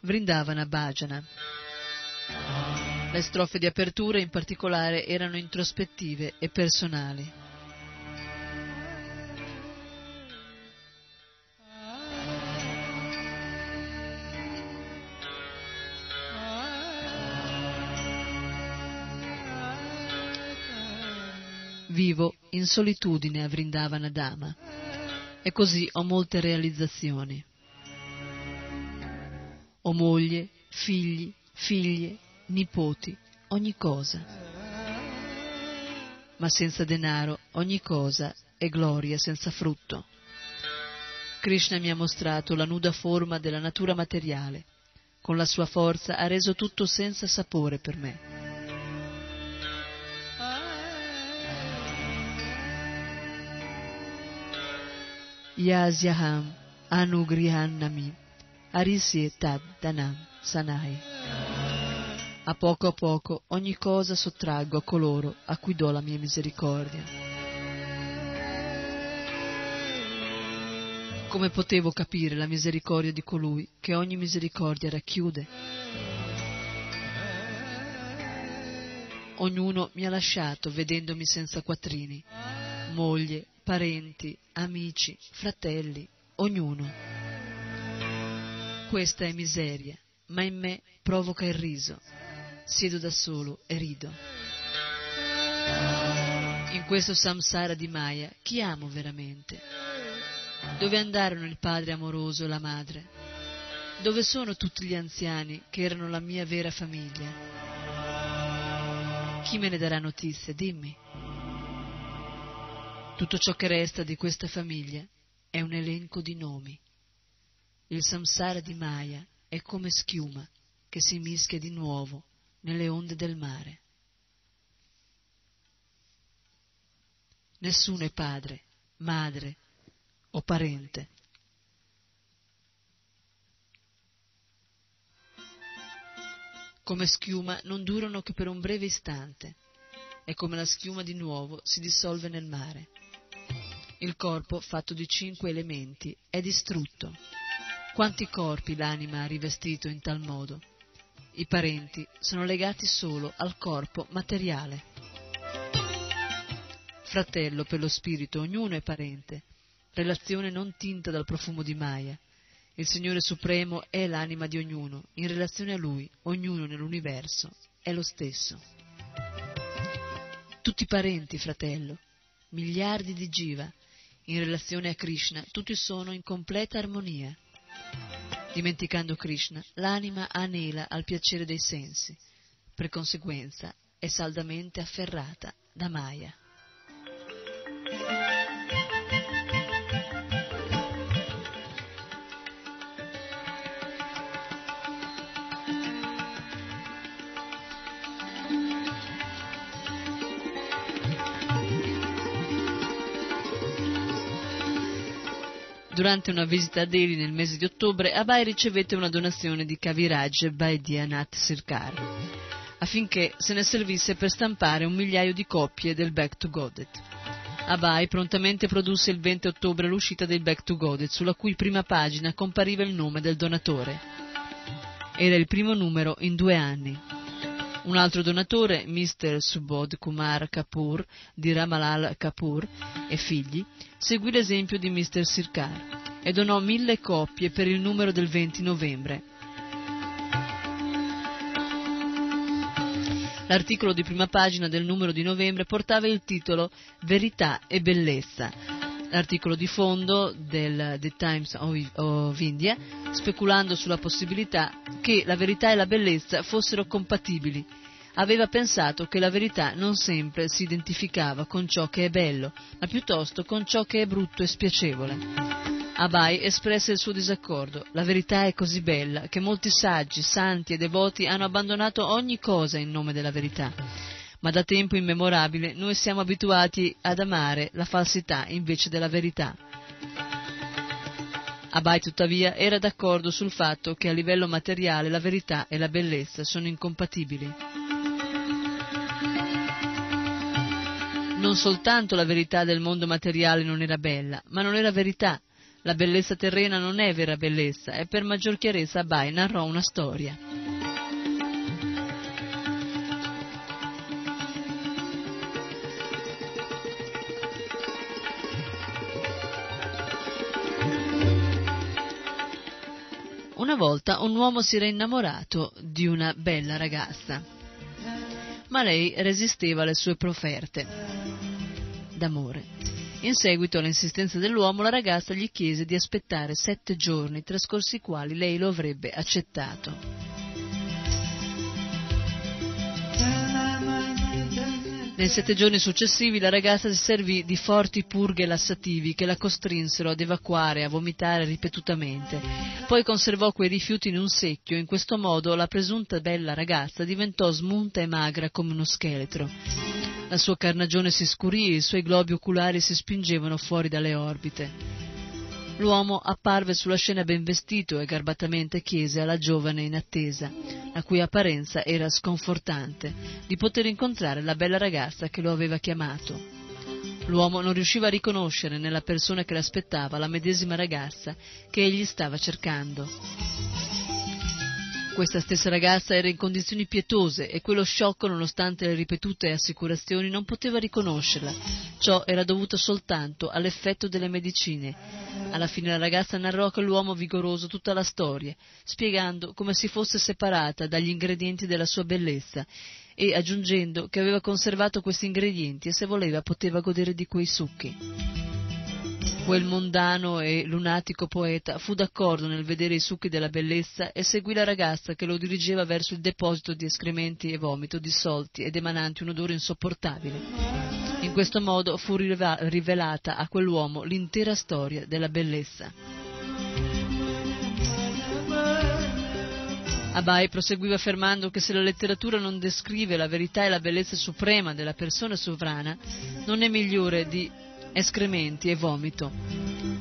Vrindavana Bhajana. Le strofe di apertura in particolare erano introspettive e personali. Vivo in solitudine a Vrindavana Dama e così ho molte realizzazioni. Ho moglie, figli, figlie, nipoti, ogni cosa. Ma senza denaro ogni cosa è gloria senza frutto. Krishna mi ha mostrato la nuda forma della natura materiale. Con la sua forza ha reso tutto senza sapore per me. Yasyaham anugrihannami arisye tad danam sanai. A poco a poco ogni cosa sottraggo a coloro a cui do la mia misericordia. Come potevo capire la misericordia di colui che ogni misericordia racchiude? Ognuno mi ha lasciato vedendomi senza quattrini, moglie, parenti, amici, fratelli, ognuno. Questa è miseria, ma in me provoca il riso siedo da solo e rido. In questo samsara di Maya, chi amo veramente? Dove andarono il padre amoroso e la madre? Dove sono tutti gli anziani che erano la mia vera famiglia? Chi me ne darà notizie? Dimmi. Tutto ciò che resta di questa famiglia è un elenco di nomi. Il samsara di Maya è come schiuma che si mischia di nuovo nelle onde del mare. Nessuno è padre, madre o parente. Come schiuma non durano che per un breve istante. e come la schiuma di nuovo si dissolve nel mare. Il corpo, fatto di cinque elementi, è distrutto. Quanti corpi l'anima ha rivestito in tal modo? I parenti sono legati solo al corpo materiale. Fratello per lo spirito, ognuno è parente, relazione non tinta dal profumo di Maya. Il Signore Supremo è l'anima di ognuno, in relazione a Lui, ognuno nell'universo è lo stesso. Tutti parenti, fratello, miliardi di jiva, in relazione a Krishna, tutti sono in completa armonia. Dimenticando Krishna, l'anima anela al piacere dei sensi, per conseguenza è saldamente afferrata da Maya. Durante una visita a Delhi nel mese di ottobre, Abai ricevette una donazione di Kaviraj Baidyanath Sirkar affinché se ne servisse per stampare un migliaio di copie del Back to Godet. Abai prontamente produsse il 20 ottobre l'uscita del Back to Godet, sulla cui prima pagina compariva il nome del donatore. Era il primo numero in due anni. Un altro donatore, Mr. Subodh Kumar Kapoor di Ramalal Kapoor e figli, seguì l'esempio di Mr. Sirkar e donò mille copie per il numero del 20 novembre. L'articolo di prima pagina del numero di novembre portava il titolo Verità e bellezza. L'articolo di fondo del The Times of India, speculando sulla possibilità che la verità e la bellezza fossero compatibili, aveva pensato che la verità non sempre si identificava con ciò che è bello, ma piuttosto con ciò che è brutto e spiacevole. Abai espresse il suo disaccordo. La verità è così bella che molti saggi, santi e devoti hanno abbandonato ogni cosa in nome della verità. Ma da tempo immemorabile noi siamo abituati ad amare la falsità invece della verità. Abai tuttavia era d'accordo sul fatto che a livello materiale la verità e la bellezza sono incompatibili. Non soltanto la verità del mondo materiale non era bella, ma non era verità. La bellezza terrena non è vera bellezza e per maggior chiarezza Abai narrò una storia. Una volta un uomo si era innamorato di una bella ragazza, ma lei resisteva alle sue proferte d'amore. In seguito all'insistenza dell'uomo, la ragazza gli chiese di aspettare sette giorni, trascorsi i quali lei lo avrebbe accettato. Nei sette giorni successivi la ragazza si servì di forti purghe lassativi che la costrinsero ad evacuare a vomitare ripetutamente. Poi conservò quei rifiuti in un secchio e in questo modo la presunta bella ragazza diventò smunta e magra come uno scheletro. La sua carnagione si scurì e i suoi globi oculari si spingevano fuori dalle orbite. L'uomo apparve sulla scena ben vestito e garbatamente chiese alla giovane in attesa, la cui apparenza era sconfortante, di poter incontrare la bella ragazza che lo aveva chiamato. L'uomo non riusciva a riconoscere nella persona che l'aspettava la medesima ragazza che egli stava cercando. Questa stessa ragazza era in condizioni pietose e quello sciocco, nonostante le ripetute assicurazioni, non poteva riconoscerla. Ciò era dovuto soltanto all'effetto delle medicine. Alla fine la ragazza narrò che l'uomo vigoroso tutta la storia, spiegando come si fosse separata dagli ingredienti della sua bellezza e aggiungendo che aveva conservato questi ingredienti e se voleva poteva godere di quei succhi. Quel mondano e lunatico poeta fu d'accordo nel vedere i succhi della bellezza e seguì la ragazza che lo dirigeva verso il deposito di escrementi e vomito dissolti ed emananti un odore insopportabile. Questo modo fu rivelata a quell'uomo l'intera storia della bellezza. Abai proseguiva affermando che se la letteratura non descrive la verità e la bellezza suprema della persona sovrana, non è migliore di escrementi e vomito,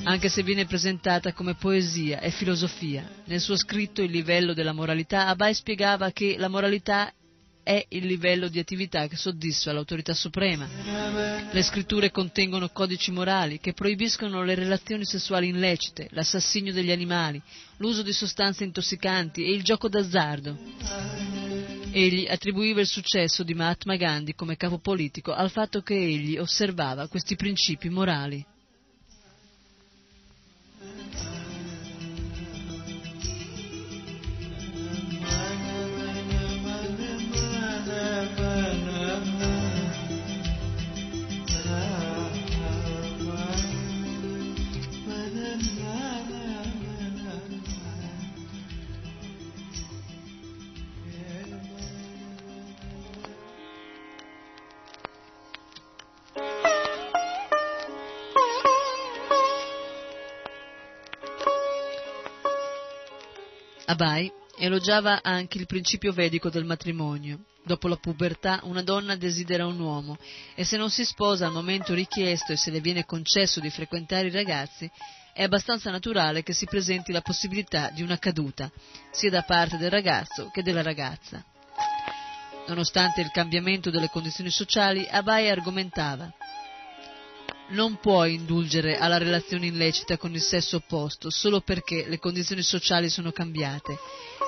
anche se viene presentata come poesia e filosofia. Nel suo scritto Il livello della moralità, Abai spiegava che la moralità è il livello di attività che soddisfa l'autorità suprema. Le scritture contengono codici morali che proibiscono le relazioni sessuali illecite, l'assassinio degli animali, l'uso di sostanze intossicanti e il gioco d'azzardo. Egli attribuiva il successo di Mahatma Gandhi come capo politico al fatto che egli osservava questi principi morali. Abai elogiava anche il principio vedico del matrimonio. Dopo la pubertà una donna desidera un uomo e se non si sposa al momento richiesto e se le viene concesso di frequentare i ragazzi, è abbastanza naturale che si presenti la possibilità di una caduta, sia da parte del ragazzo che della ragazza. Nonostante il cambiamento delle condizioni sociali, Abai argomentava non puoi indulgere alla relazione illecita con il sesso opposto solo perché le condizioni sociali sono cambiate.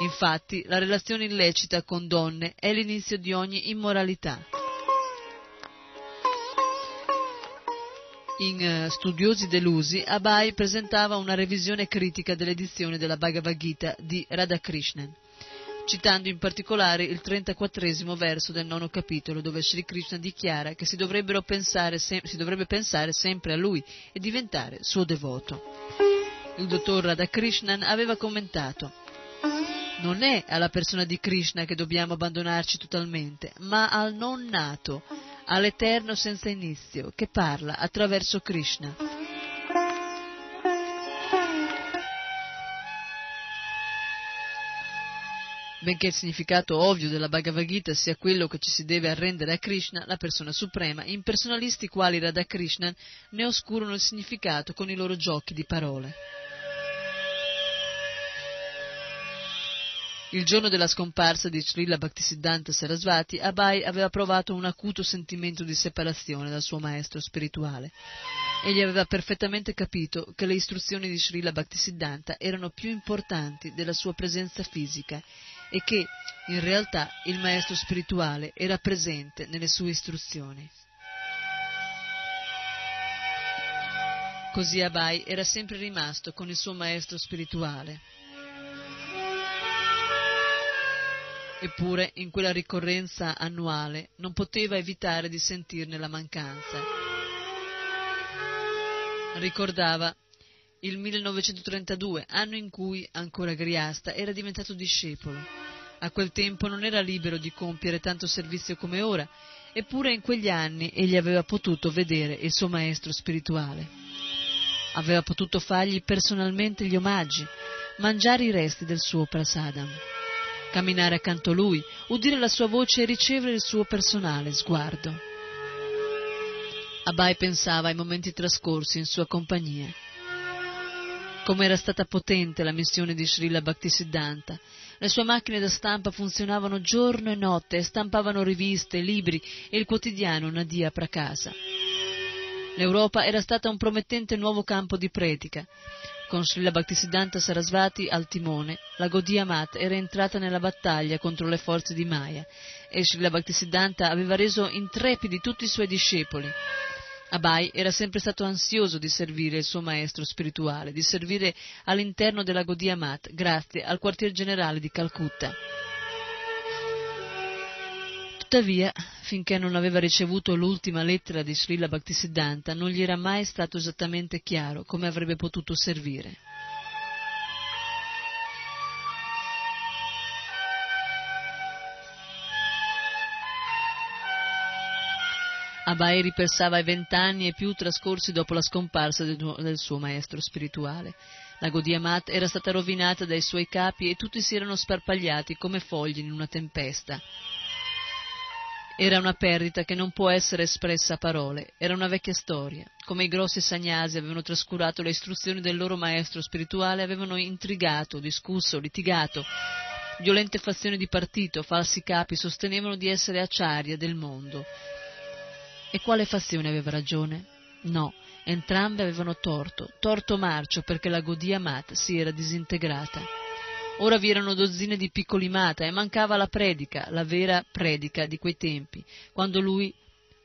Infatti, la relazione illecita con donne è l'inizio di ogni immoralità. In uh, Studiosi delusi, Abai presentava una revisione critica dell'edizione della Bhagavad Gita di Radhakrishnan citando in particolare il 34 verso del nono capitolo, dove Sri Krishna dichiara che si, pensare, si dovrebbe pensare sempre a lui e diventare suo devoto. Il dottor Radhakrishnan aveva commentato non è alla persona di Krishna che dobbiamo abbandonarci totalmente, ma al non nato, all'eterno senza inizio, che parla attraverso Krishna. Benché il significato ovvio della Bhagavad Gita sia quello che ci si deve arrendere a Krishna, la persona suprema, impersonalisti quali Radhakrishnan ne oscurano il significato con i loro giochi di parole. Il giorno della scomparsa di Srila Bhaktisiddhanta Sarasvati, Abai aveva provato un acuto sentimento di separazione dal suo maestro spirituale. Egli aveva perfettamente capito che le istruzioni di Srila Bhaktisiddhanta erano più importanti della sua presenza fisica e che in realtà il maestro spirituale era presente nelle sue istruzioni. Così Abai era sempre rimasto con il suo maestro spirituale. Eppure in quella ricorrenza annuale non poteva evitare di sentirne la mancanza. Ricordava il 1932, anno in cui ancora Griasta era diventato discepolo. A quel tempo non era libero di compiere tanto servizio come ora, eppure in quegli anni egli aveva potuto vedere il suo maestro spirituale. Aveva potuto fargli personalmente gli omaggi, mangiare i resti del suo prasadam, camminare accanto a lui, udire la sua voce e ricevere il suo personale sguardo. Abai pensava ai momenti trascorsi in sua compagnia come era stata potente la missione di Srila Bhaktisiddhanta. Le sue macchine da stampa funzionavano giorno e notte e stampavano riviste, libri e il quotidiano Nadia Prakasa. L'Europa era stata un promettente nuovo campo di predica. Con Srila Bhaktisiddhanta Sarasvati al timone, la Gaudiya Mat era entrata nella battaglia contro le forze di Maya e Srila Bhaktisiddhanta aveva reso intrepidi tutti i suoi discepoli. Abai era sempre stato ansioso di servire il suo maestro spirituale, di servire all'interno della Gaudiya Mat, grazie al quartier generale di Calcutta. Tuttavia, finché non aveva ricevuto l'ultima lettera di Srila Bhaktisiddhanta, non gli era mai stato esattamente chiaro come avrebbe potuto servire. Abai ripensava ai vent'anni e più trascorsi dopo la scomparsa del, suo maestro spirituale. La Gaudiya Mat era stata rovinata dai suoi capi e tutti si erano sparpagliati come fogli in una tempesta. Era una perdita che non può essere espressa a parole, era una vecchia storia. Come i grossi sagnasi avevano trascurato le istruzioni del loro maestro spirituale, avevano intrigato, discusso, litigato Violente fazioni di partito, falsi capi sostenevano di essere acciaria del mondo. E quale fazione aveva ragione? No, entrambe avevano torto, torto marcio perché la Godia Mat si era disintegrata. Ora vi erano dozzine di piccoli mata e mancava la predica, la vera predica di quei tempi, quando lui,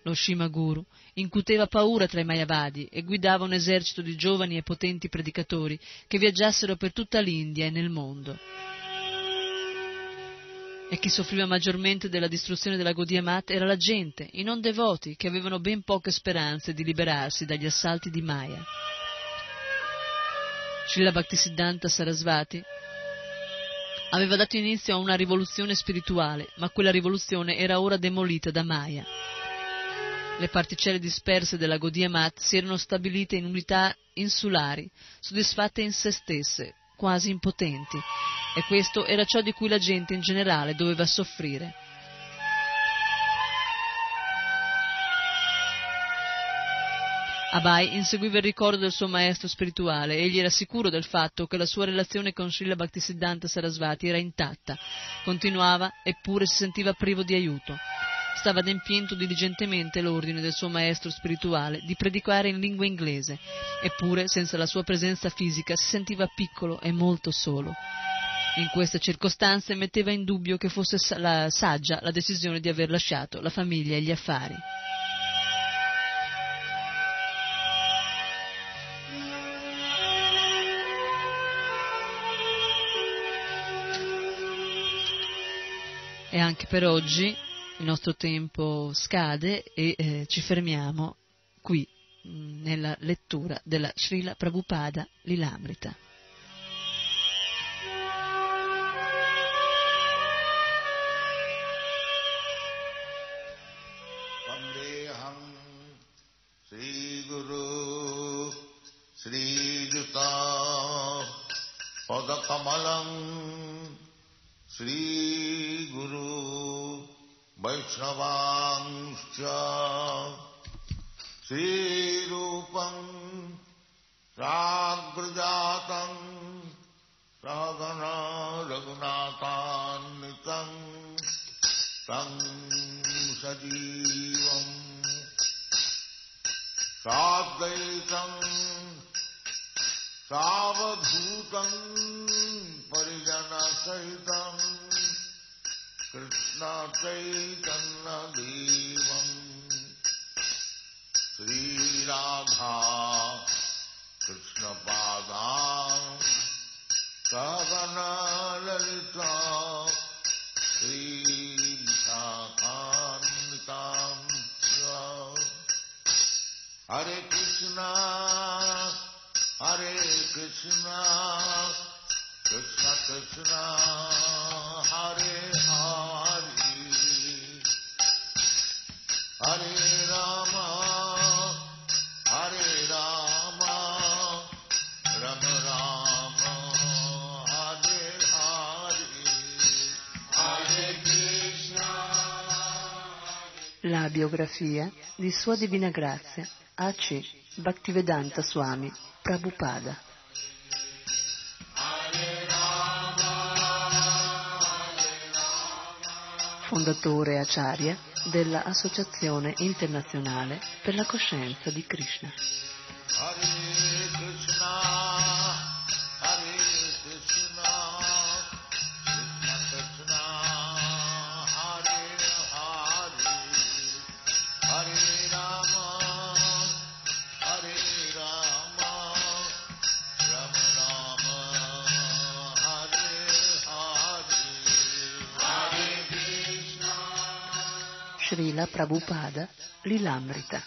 lo Shimaguru, incuteva paura tra i Mayavadi e guidava un esercito di giovani e potenti predicatori che viaggiassero per tutta l'India e nel mondo. E chi soffriva maggiormente della distruzione della Godia Mat era la gente, i non devoti, che avevano ben poche speranze di liberarsi dagli assalti di Maya. Srila Bhaktisiddhanta Sarasvati aveva dato inizio a una rivoluzione spirituale, ma quella rivoluzione era ora demolita da Maya. Le particelle disperse della Godia Mat si erano stabilite in unità insulari, soddisfatte in se stesse, quasi impotenti, e questo era ciò di cui la gente in generale doveva soffrire. Abai inseguiva il ricordo del suo maestro spirituale, egli era sicuro del fatto che la sua relazione con Srila Bhaktisiddhanta Sarasvati era intatta, continuava eppure si sentiva privo di aiuto. Stava adempiendo diligentemente l'ordine del suo maestro spirituale di predicare in lingua inglese, eppure senza la sua presenza fisica si sentiva piccolo e molto solo. In queste circostanze metteva in dubbio che fosse la saggia la decisione di aver lasciato la famiglia e gli affari. E anche per oggi il nostro tempo scade e eh, ci fermiamo qui mh, nella lettura della Srila Prabhupada Lilamrita. La biografia di Sua Divina Grazia A.C. Bhaktivedanta Swami Prabhupada. Fondatore Acharya della Associazione Internazionale per la Coscienza di Krishna. Prabhupada Lilamrita.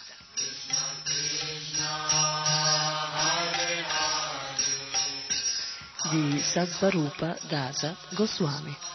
di Sadvarupa Dasa Goswami.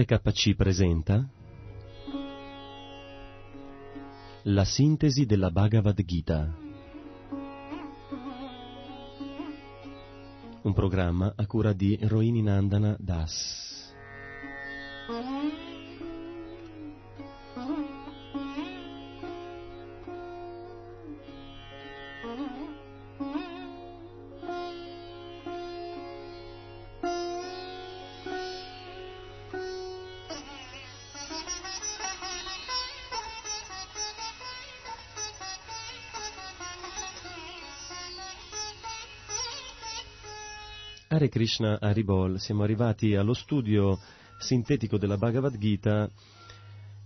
RKC presenta La sintesi della Bhagavad Gita. Un programma a cura di Rohini Nandana Das. Krishna Haribol, siamo arrivati allo studio sintetico della Bhagavad Gita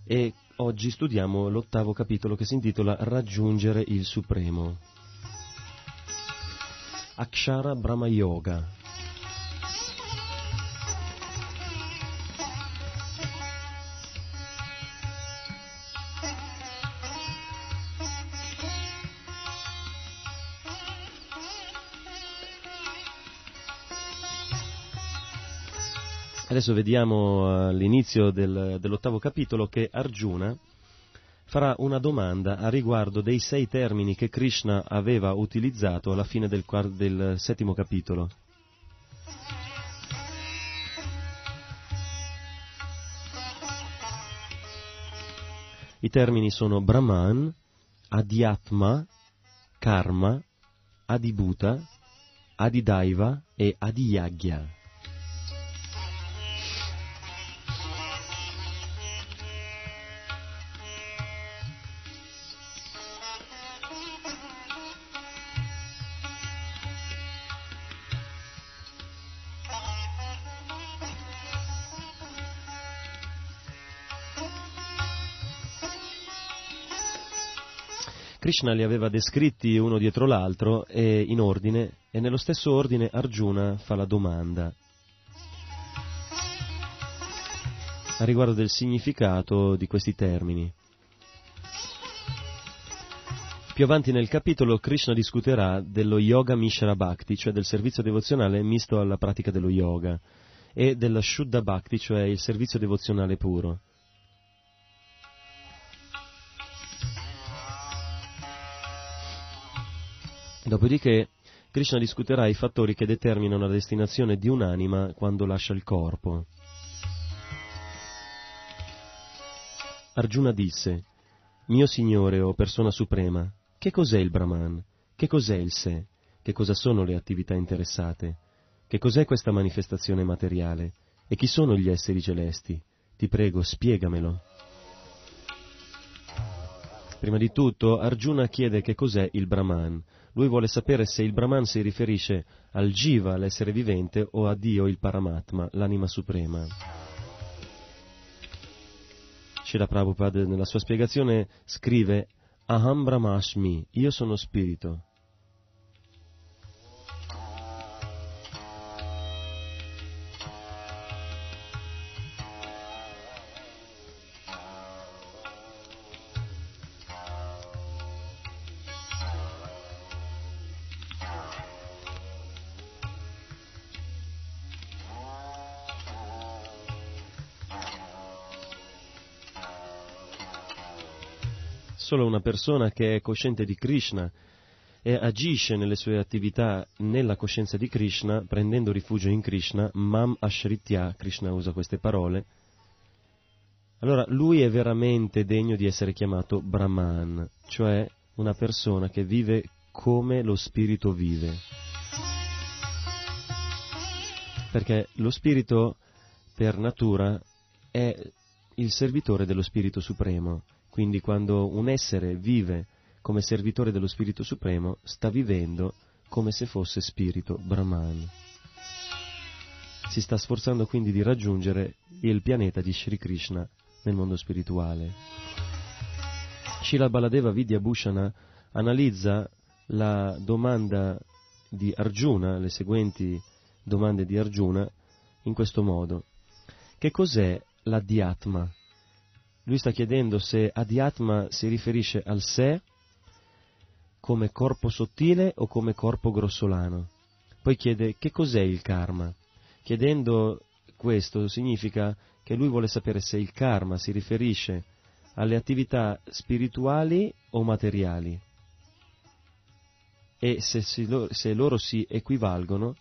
e oggi studiamo l'ottavo capitolo che si intitola Raggiungere il Supremo. Akshara Brahma Yoga. Adesso vediamo eh, all'inizio del, dell'ottavo capitolo che Arjuna farà una domanda a riguardo dei sei termini che Krishna aveva utilizzato alla fine del, del settimo capitolo. I termini sono Brahman, Adhyatma, Karma, Adibhuta, Adidaiva e Adiyagya. Krishna li aveva descritti uno dietro l'altro e in ordine e nello stesso ordine Arjuna fa la domanda a riguardo del significato di questi termini. Più avanti nel capitolo Krishna discuterà dello yoga mishra bhakti, cioè del servizio devozionale misto alla pratica dello yoga, e della shuddha bhakti, cioè il servizio devozionale puro. Dopodiché Krishna discuterà i fattori che determinano la destinazione di un'anima quando lascia il corpo. Arjuna disse, Mio Signore o persona suprema, che cos'è il Brahman? Che cos'è il sé? Che cosa sono le attività interessate? Che cos'è questa manifestazione materiale? E chi sono gli esseri celesti? Ti prego, spiegamelo. Prima di tutto, Arjuna chiede che cos'è il Brahman. Lui vuole sapere se il Brahman si riferisce al Jiva, l'essere vivente, o a Dio, il Paramatma, l'anima suprema. Srila Prabhupada nella sua spiegazione scrive Aham Brahmasmi, io sono spirito. Persona che è cosciente di Krishna e agisce nelle sue attività nella coscienza di Krishna, prendendo rifugio in Krishna, Mam Ashritya, Krishna usa queste parole, allora lui è veramente degno di essere chiamato Brahman, cioè una persona che vive come lo spirito vive. Perché lo spirito per natura è il servitore dello spirito supremo. Quindi quando un essere vive come servitore dello Spirito Supremo, sta vivendo come se fosse spirito Brahman. Si sta sforzando quindi di raggiungere il pianeta di Sri Krishna nel mondo spirituale. Shila Baladeva Vidya Bhushana analizza la domanda di Arjuna, le seguenti domande di Arjuna, in questo modo. Che cos'è l'adhyatma? Lui sta chiedendo se Adhyatma si riferisce al sé come corpo sottile o come corpo grossolano. Poi chiede che cos'è il karma. Chiedendo questo significa che lui vuole sapere se il karma si riferisce alle attività spirituali o materiali e se, si, se loro si equivalgono,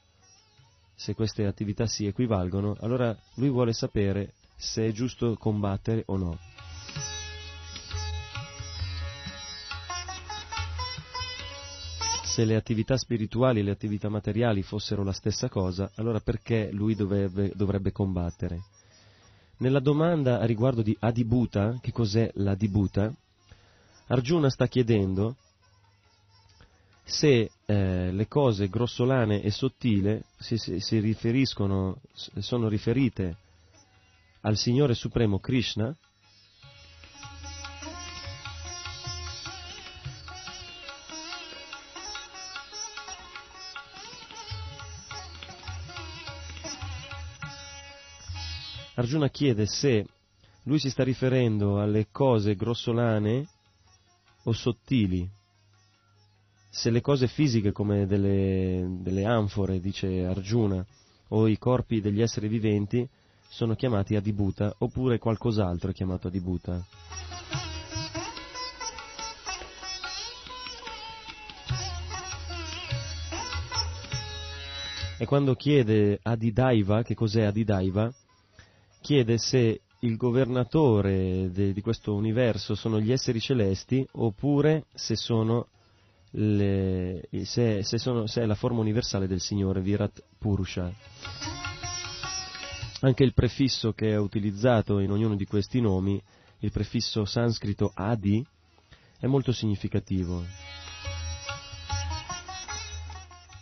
se queste attività si equivalgono, allora lui vuole sapere se è giusto combattere o no. Se le attività spirituali e le attività materiali fossero la stessa cosa, allora perché lui dovrebbe, dovrebbe combattere? Nella domanda a riguardo di Adibuta, che cos'è l'Adibuta, Arjuna sta chiedendo se eh, le cose grossolane e sottili si, si, si riferiscono, sono riferite al Signore Supremo Krishna, Arjuna chiede se lui si sta riferendo alle cose grossolane o sottili se le cose fisiche come delle, delle anfore, dice Arjuna, o i corpi degli esseri viventi sono chiamati Adibuta oppure qualcos'altro è chiamato Adibuta. E quando chiede Adidaiva, che cos'è Adidaiva, chiede se il governatore de, di questo universo sono gli esseri celesti oppure se le, se, se, sono, se, è la forma universale del Signore, Virat Purusha. Anche il prefisso che è utilizzato in ognuno di questi nomi, il prefisso sanscrito Adi, è molto significativo.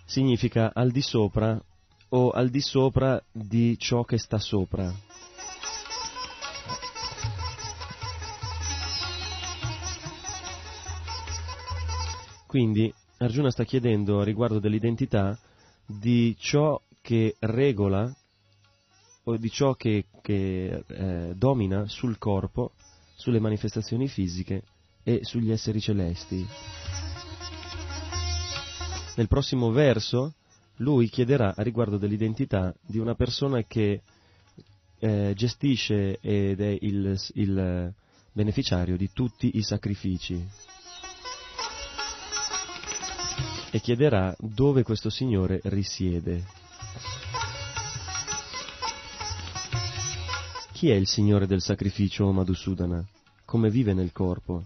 Significa al di sopra o al di sopra di ciò che sta sopra. Quindi Arjuna sta chiedendo riguardo dell'identità di ciò che regola o di ciò che, che eh, domina sul corpo, sulle manifestazioni fisiche e sugli esseri celesti. Nel prossimo verso lui chiederà riguardo dell'identità di una persona che eh, gestisce ed è il, il beneficiario di tutti i sacrifici. E chiederà dove questo Signore risiede. Chi è il Signore del sacrificio, o Madhusudana? Come vive nel corpo?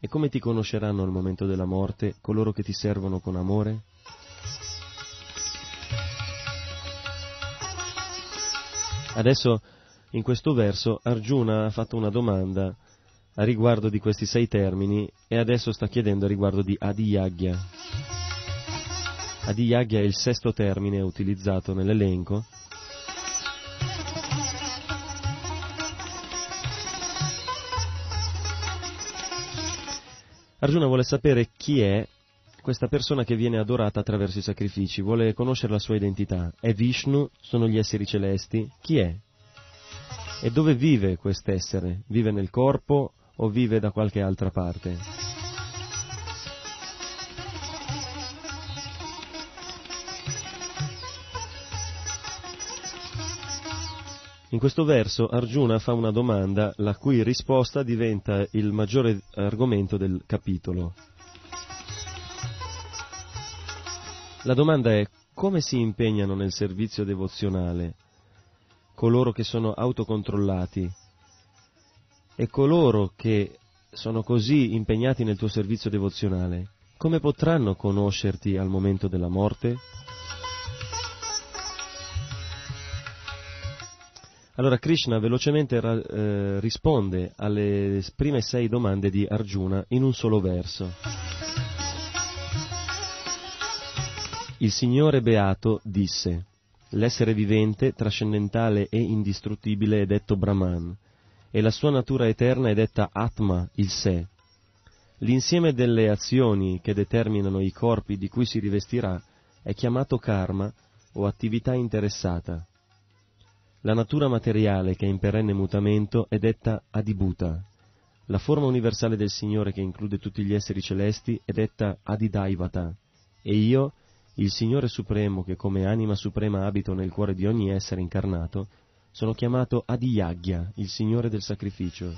E come ti conosceranno al momento della morte coloro che ti servono con amore? Adesso, in questo verso, Arjuna ha fatto una domanda a riguardo di questi sei termini e adesso sta chiedendo a riguardo di Adiyagya. Adiyagya è il sesto termine utilizzato nell'elenco. Arjuna vuole sapere chi è questa persona che viene adorata attraverso i sacrifici, vuole conoscere la sua identità. È Vishnu? Sono gli esseri celesti? Chi è? E dove vive quest'essere? Vive nel corpo o vive da qualche altra parte? In questo verso Arjuna fa una domanda la cui risposta diventa il maggiore argomento del capitolo. La domanda è come si impegnano nel servizio devozionale coloro che sono autocontrollati e coloro che sono così impegnati nel tuo servizio devozionale, come potranno conoscerti al momento della morte? Allora Krishna velocemente ra- eh, risponde alle prime sei domande di Arjuna in un solo verso. Il Signore Beato disse, l'essere vivente, trascendentale e indistruttibile è detto Brahman, e la sua natura eterna è detta Atma, il sé. L'insieme delle azioni che determinano i corpi di cui si rivestirà è chiamato karma o attività interessata. La natura materiale che è in perenne mutamento è detta adibuta. La forma universale del Signore che include tutti gli esseri celesti è detta adidaivata. E io, il Signore Supremo che come anima suprema abito nel cuore di ogni essere incarnato, sono chiamato Adiyagya, il Signore del sacrificio.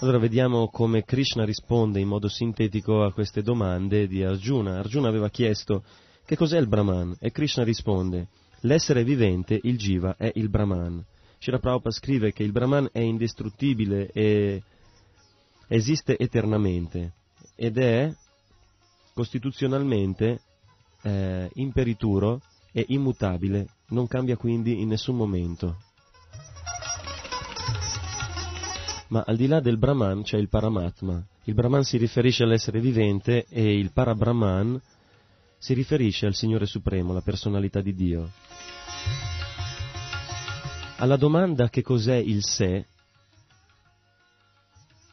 Allora vediamo come Krishna risponde in modo sintetico a queste domande di Arjuna. Arjuna aveva chiesto che cos'è il Brahman e Krishna risponde l'essere vivente, il Jiva, è il Brahman. Shira Prabhupada scrive che il Brahman è indistruttibile e esiste eternamente ed è costituzionalmente eh, imperituro e immutabile, non cambia quindi in nessun momento. Ma al di là del Brahman c'è il Paramatma. Il Brahman si riferisce all'essere vivente e il Parabrahman si riferisce al Signore Supremo, la personalità di Dio. Alla domanda che cos'è il sé,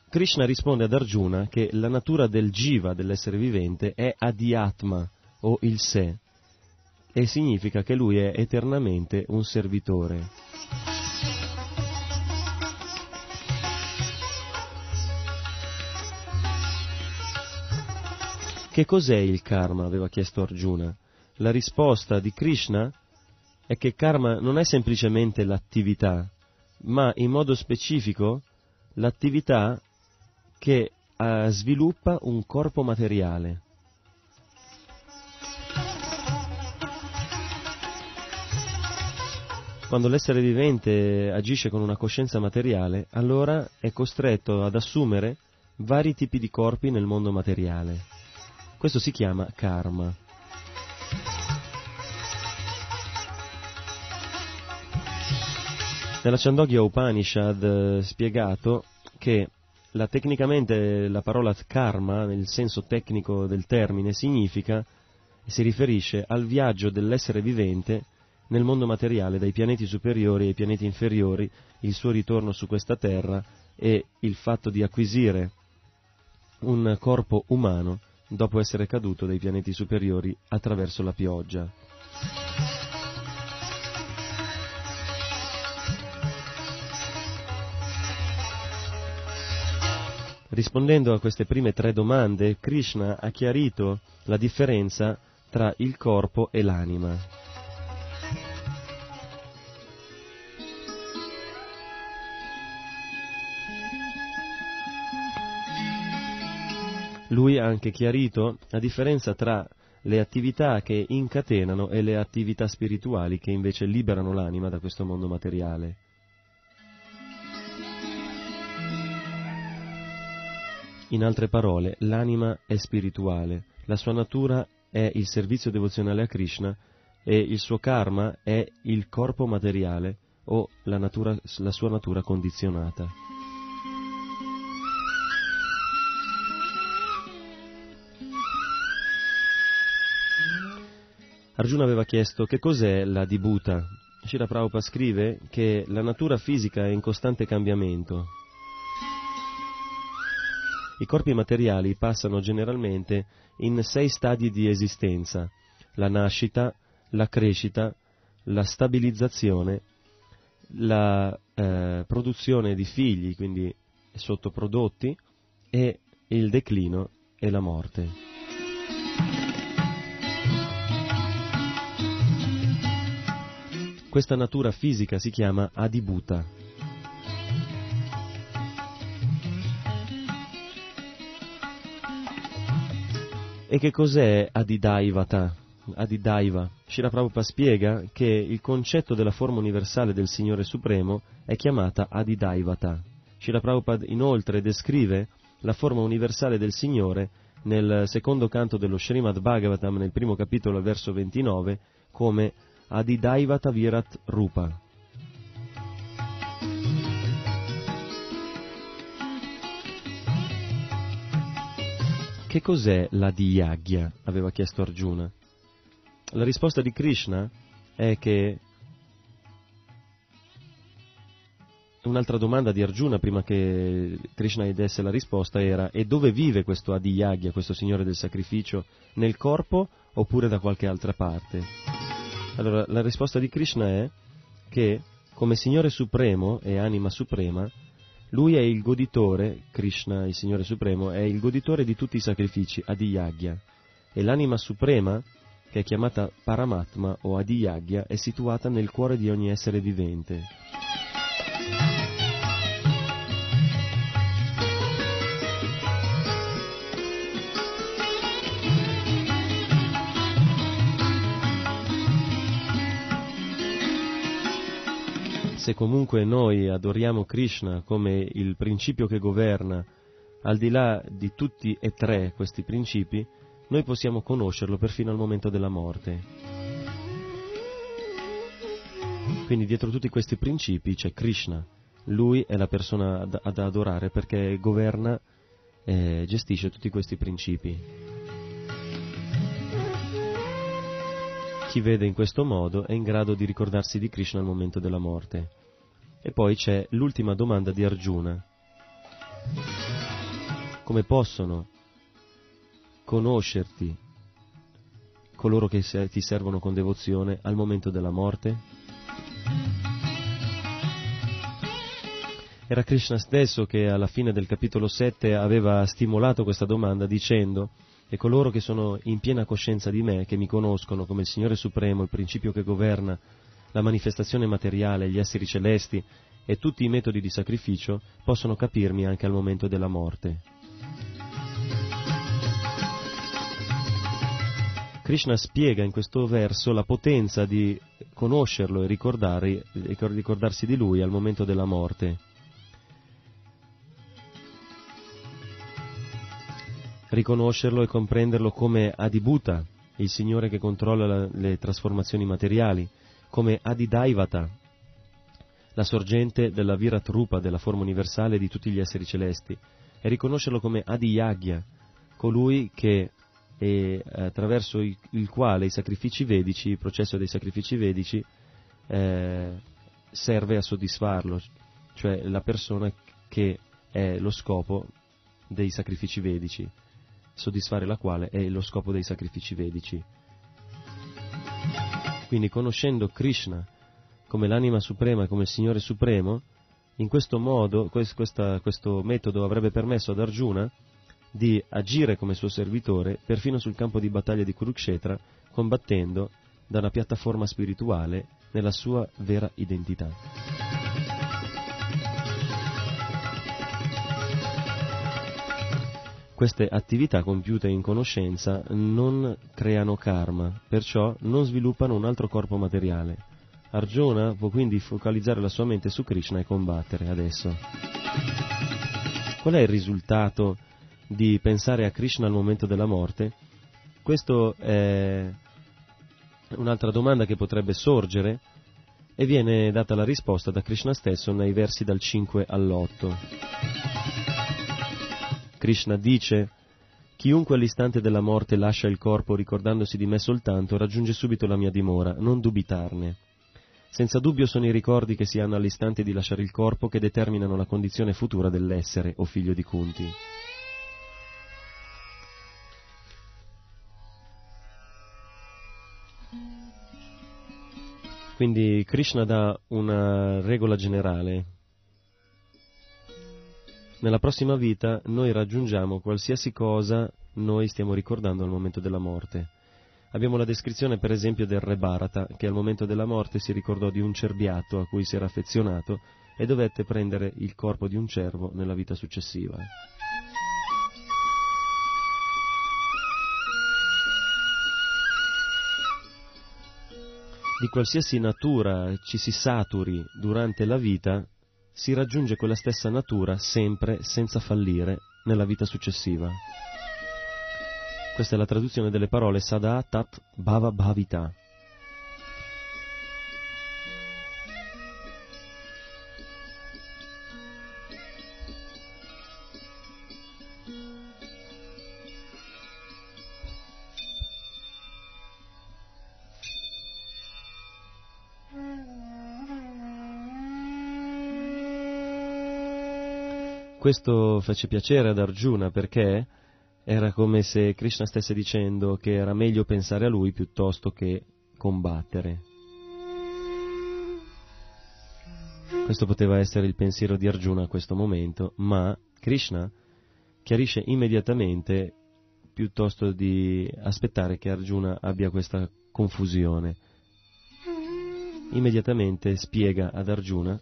Krishna risponde ad Arjuna che la natura del jiva, dell'essere vivente, è adiatma o il sé e significa che lui è eternamente un servitore. Che cos'è il karma? aveva chiesto Arjuna. La risposta di Krishna è che karma non è semplicemente l'attività, ma in modo specifico l'attività che uh, sviluppa un corpo materiale. Quando l'essere vivente agisce con una coscienza materiale, allora è costretto ad assumere vari tipi di corpi nel mondo materiale. Questo si chiama karma. Nella Chandogya Upanishad è eh, spiegato che la, tecnicamente la parola karma, nel senso tecnico del termine, significa e si riferisce al viaggio dell'essere vivente nel mondo materiale dai pianeti superiori ai pianeti inferiori, il suo ritorno su questa terra e il fatto di acquisire un corpo umano dopo essere caduto dai pianeti superiori attraverso la pioggia. Rispondendo a queste prime tre domande, Krishna ha chiarito la differenza tra il corpo e l'anima. Lui ha anche chiarito la differenza tra le attività che incatenano e le attività spirituali che invece liberano l'anima da questo mondo materiale. In altre parole, l'anima è spirituale, la sua natura è il servizio devozionale a Krishna e il suo karma è il corpo materiale o la, natura, la sua natura condizionata. Arjuna aveva chiesto che cos'è la Dibhuta. Shira Prabhupada scrive che la natura fisica è in costante cambiamento. I corpi materiali passano generalmente in sei stadi di esistenza, la nascita, la crescita, la stabilizzazione, la eh, produzione di figli, quindi sottoprodotti, e il declino e la morte. Questa natura fisica si chiama Adibhuta. E che cos'è Adidaivata? Adidaiva. Shira Prabhupada spiega che il concetto della forma universale del Signore Supremo è chiamata Adidaivata. Shira Prabhupada inoltre descrive la forma universale del Signore nel secondo canto dello Srimad Bhagavatam, nel primo capitolo, verso 29, come Adidaivata Virat Rupa. Che cos'è la Diyagya? aveva chiesto Arjuna. La risposta di Krishna è che un'altra domanda di Arjuna prima che Krishna gli desse la risposta era e dove vive questo Adiyagya, questo signore del sacrificio, nel corpo oppure da qualche altra parte? Allora, la risposta di Krishna è che come Signore Supremo e Anima Suprema, Lui è il goditore, Krishna, il Signore Supremo, è il goditore di tutti i sacrifici, Adiyagya, e l'anima suprema, che è chiamata Paramatma o Adiyagya, è situata nel cuore di ogni essere vivente. Se comunque noi adoriamo Krishna come il principio che governa, al di là di tutti e tre questi principi, noi possiamo conoscerlo perfino al momento della morte. Quindi dietro tutti questi principi c'è Krishna, lui è la persona ad, ad adorare perché governa e gestisce tutti questi principi. Chi vede in questo modo è in grado di ricordarsi di Krishna al momento della morte. E poi c'è l'ultima domanda di Arjuna. Come possono conoscerti coloro che ti servono con devozione al momento della morte? Era Krishna stesso che alla fine del capitolo 7 aveva stimolato questa domanda dicendo e coloro che sono in piena coscienza di me, che mi conoscono come il Signore Supremo, il principio che governa la manifestazione materiale, gli esseri celesti e tutti i metodi di sacrificio, possono capirmi anche al momento della morte. Krishna spiega in questo verso la potenza di conoscerlo e ricordarsi di lui al momento della morte. Riconoscerlo e comprenderlo come Adibhuta, il Signore che controlla la, le trasformazioni materiali, come Adidaivata, la sorgente della Virat Rupa, della forma universale di tutti gli esseri celesti, e riconoscerlo come Adiyagya, colui che è, attraverso il, il, quale i sacrifici vedici, il processo dei sacrifici vedici, eh, serve a soddisfarlo, cioè la persona che è lo scopo dei sacrifici vedici soddisfare la quale è lo scopo dei sacrifici vedici. Quindi conoscendo Krishna come l'anima suprema come il Signore supremo, in questo modo, questa, questo metodo avrebbe permesso ad Arjuna di agire come suo servitore perfino sul campo di battaglia di Kurukshetra, combattendo da una piattaforma spirituale nella sua vera identità. Queste attività compiute in conoscenza non creano karma, perciò non sviluppano un altro corpo materiale. Arjuna può quindi focalizzare la sua mente su Krishna e combattere adesso. Qual è il risultato di pensare a Krishna al momento della morte? Questa è un'altra domanda che potrebbe sorgere e viene data la risposta da Krishna stesso nei versi dal 5 all'8. Krishna dice Chiunque all'istante della morte lascia il corpo ricordandosi di me soltanto raggiunge subito la mia dimora, non dubitarne. Senza dubbio sono i ricordi che si hanno all'istante di lasciare il corpo che determinano la condizione futura dell'essere, o figlio di Kunti. Quindi Krishna dà una regola generale nella prossima vita noi raggiungiamo qualsiasi cosa noi stiamo ricordando al momento della morte. Abbiamo la descrizione per esempio del re Bharata, che al momento della morte si ricordò di un cerbiato a cui si era affezionato e dovette prendere il corpo di un cervo nella vita successiva. Di qualsiasi natura ci si saturi durante la vita, si raggiunge quella stessa natura sempre senza fallire nella vita successiva. Questa è la traduzione delle parole Sada Tat Bhava Bhavita. Questo fece piacere ad Arjuna perché era come se Krishna stesse dicendo che era meglio pensare a lui piuttosto che combattere. Questo poteva essere il pensiero di Arjuna a questo momento, ma Krishna chiarisce immediatamente piuttosto di aspettare che Arjuna abbia questa confusione. Immediatamente spiega ad Arjuna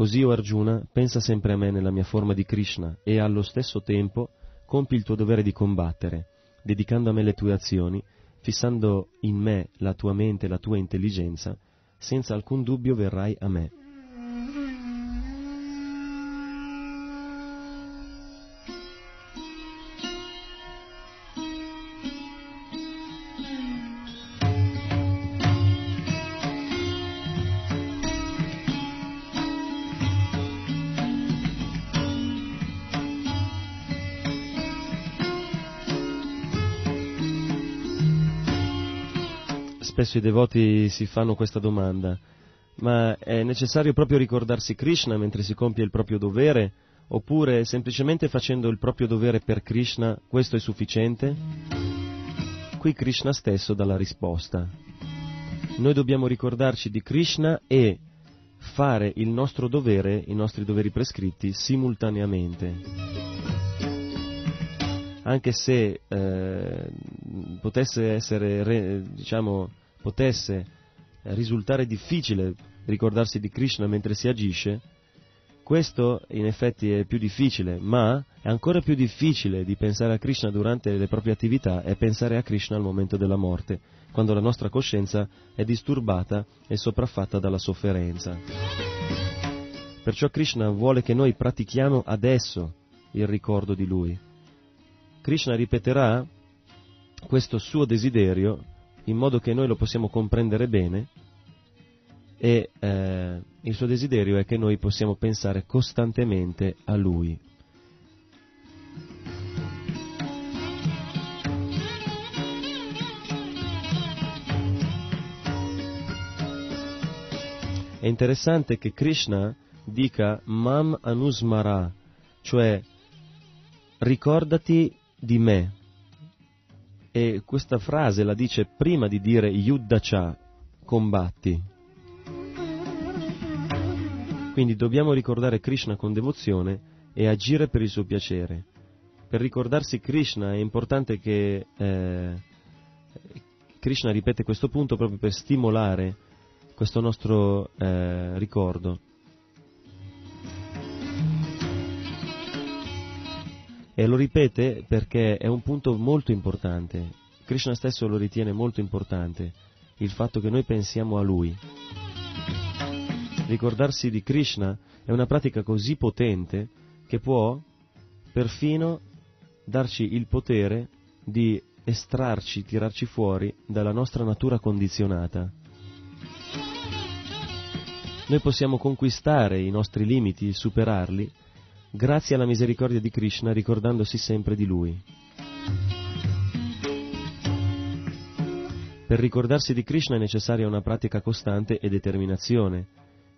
Così, o Arjuna, pensa sempre a me nella mia forma di Krishna e allo stesso tempo compi il tuo dovere di combattere, dedicando a me le tue azioni, fissando in me la tua mente e la tua intelligenza, senza alcun dubbio verrai a me. Spesso i devoti si fanno questa domanda, ma è necessario proprio ricordarsi Krishna mentre si compie il proprio dovere, oppure semplicemente facendo il proprio dovere per Krishna questo è sufficiente? Qui Krishna stesso dà la risposta. Noi dobbiamo ricordarci di Krishna e fare il nostro dovere, i nostri doveri prescritti, simultaneamente anche se eh, potesse essere, diciamo, potesse risultare difficile ricordarsi di Krishna mentre si agisce, questo in effetti è più difficile, ma è ancora più difficile di pensare a Krishna durante le proprie attività e pensare a Krishna al momento della morte, quando la nostra coscienza è disturbata e sopraffatta dalla sofferenza. Perciò Krishna vuole che noi pratichiamo adesso il ricordo di Lui. Krishna ripeterà questo suo desiderio in modo che noi lo possiamo comprendere bene e eh, il suo desiderio è che noi possiamo pensare costantemente a Lui. È interessante che Krishna dica Mam Anusmara, cioè ricordati di me, e questa frase la dice prima di dire Yuddhacha, combatti. Quindi dobbiamo ricordare Krishna con devozione e agire per il suo piacere. Per ricordarsi Krishna è importante che eh, Krishna ripete questo punto proprio per stimolare questo nostro eh, ricordo. E lo ripete perché è un punto molto importante. Krishna stesso lo ritiene molto importante, il fatto che noi pensiamo a Lui. Ricordarsi di Krishna è una pratica così potente che può perfino darci il potere di estrarci, tirarci fuori dalla nostra natura condizionata. Noi possiamo conquistare i nostri limiti, superarli, grazie alla misericordia di Krishna ricordandosi sempre di Lui. Per ricordarsi di Krishna è necessaria una pratica costante e determinazione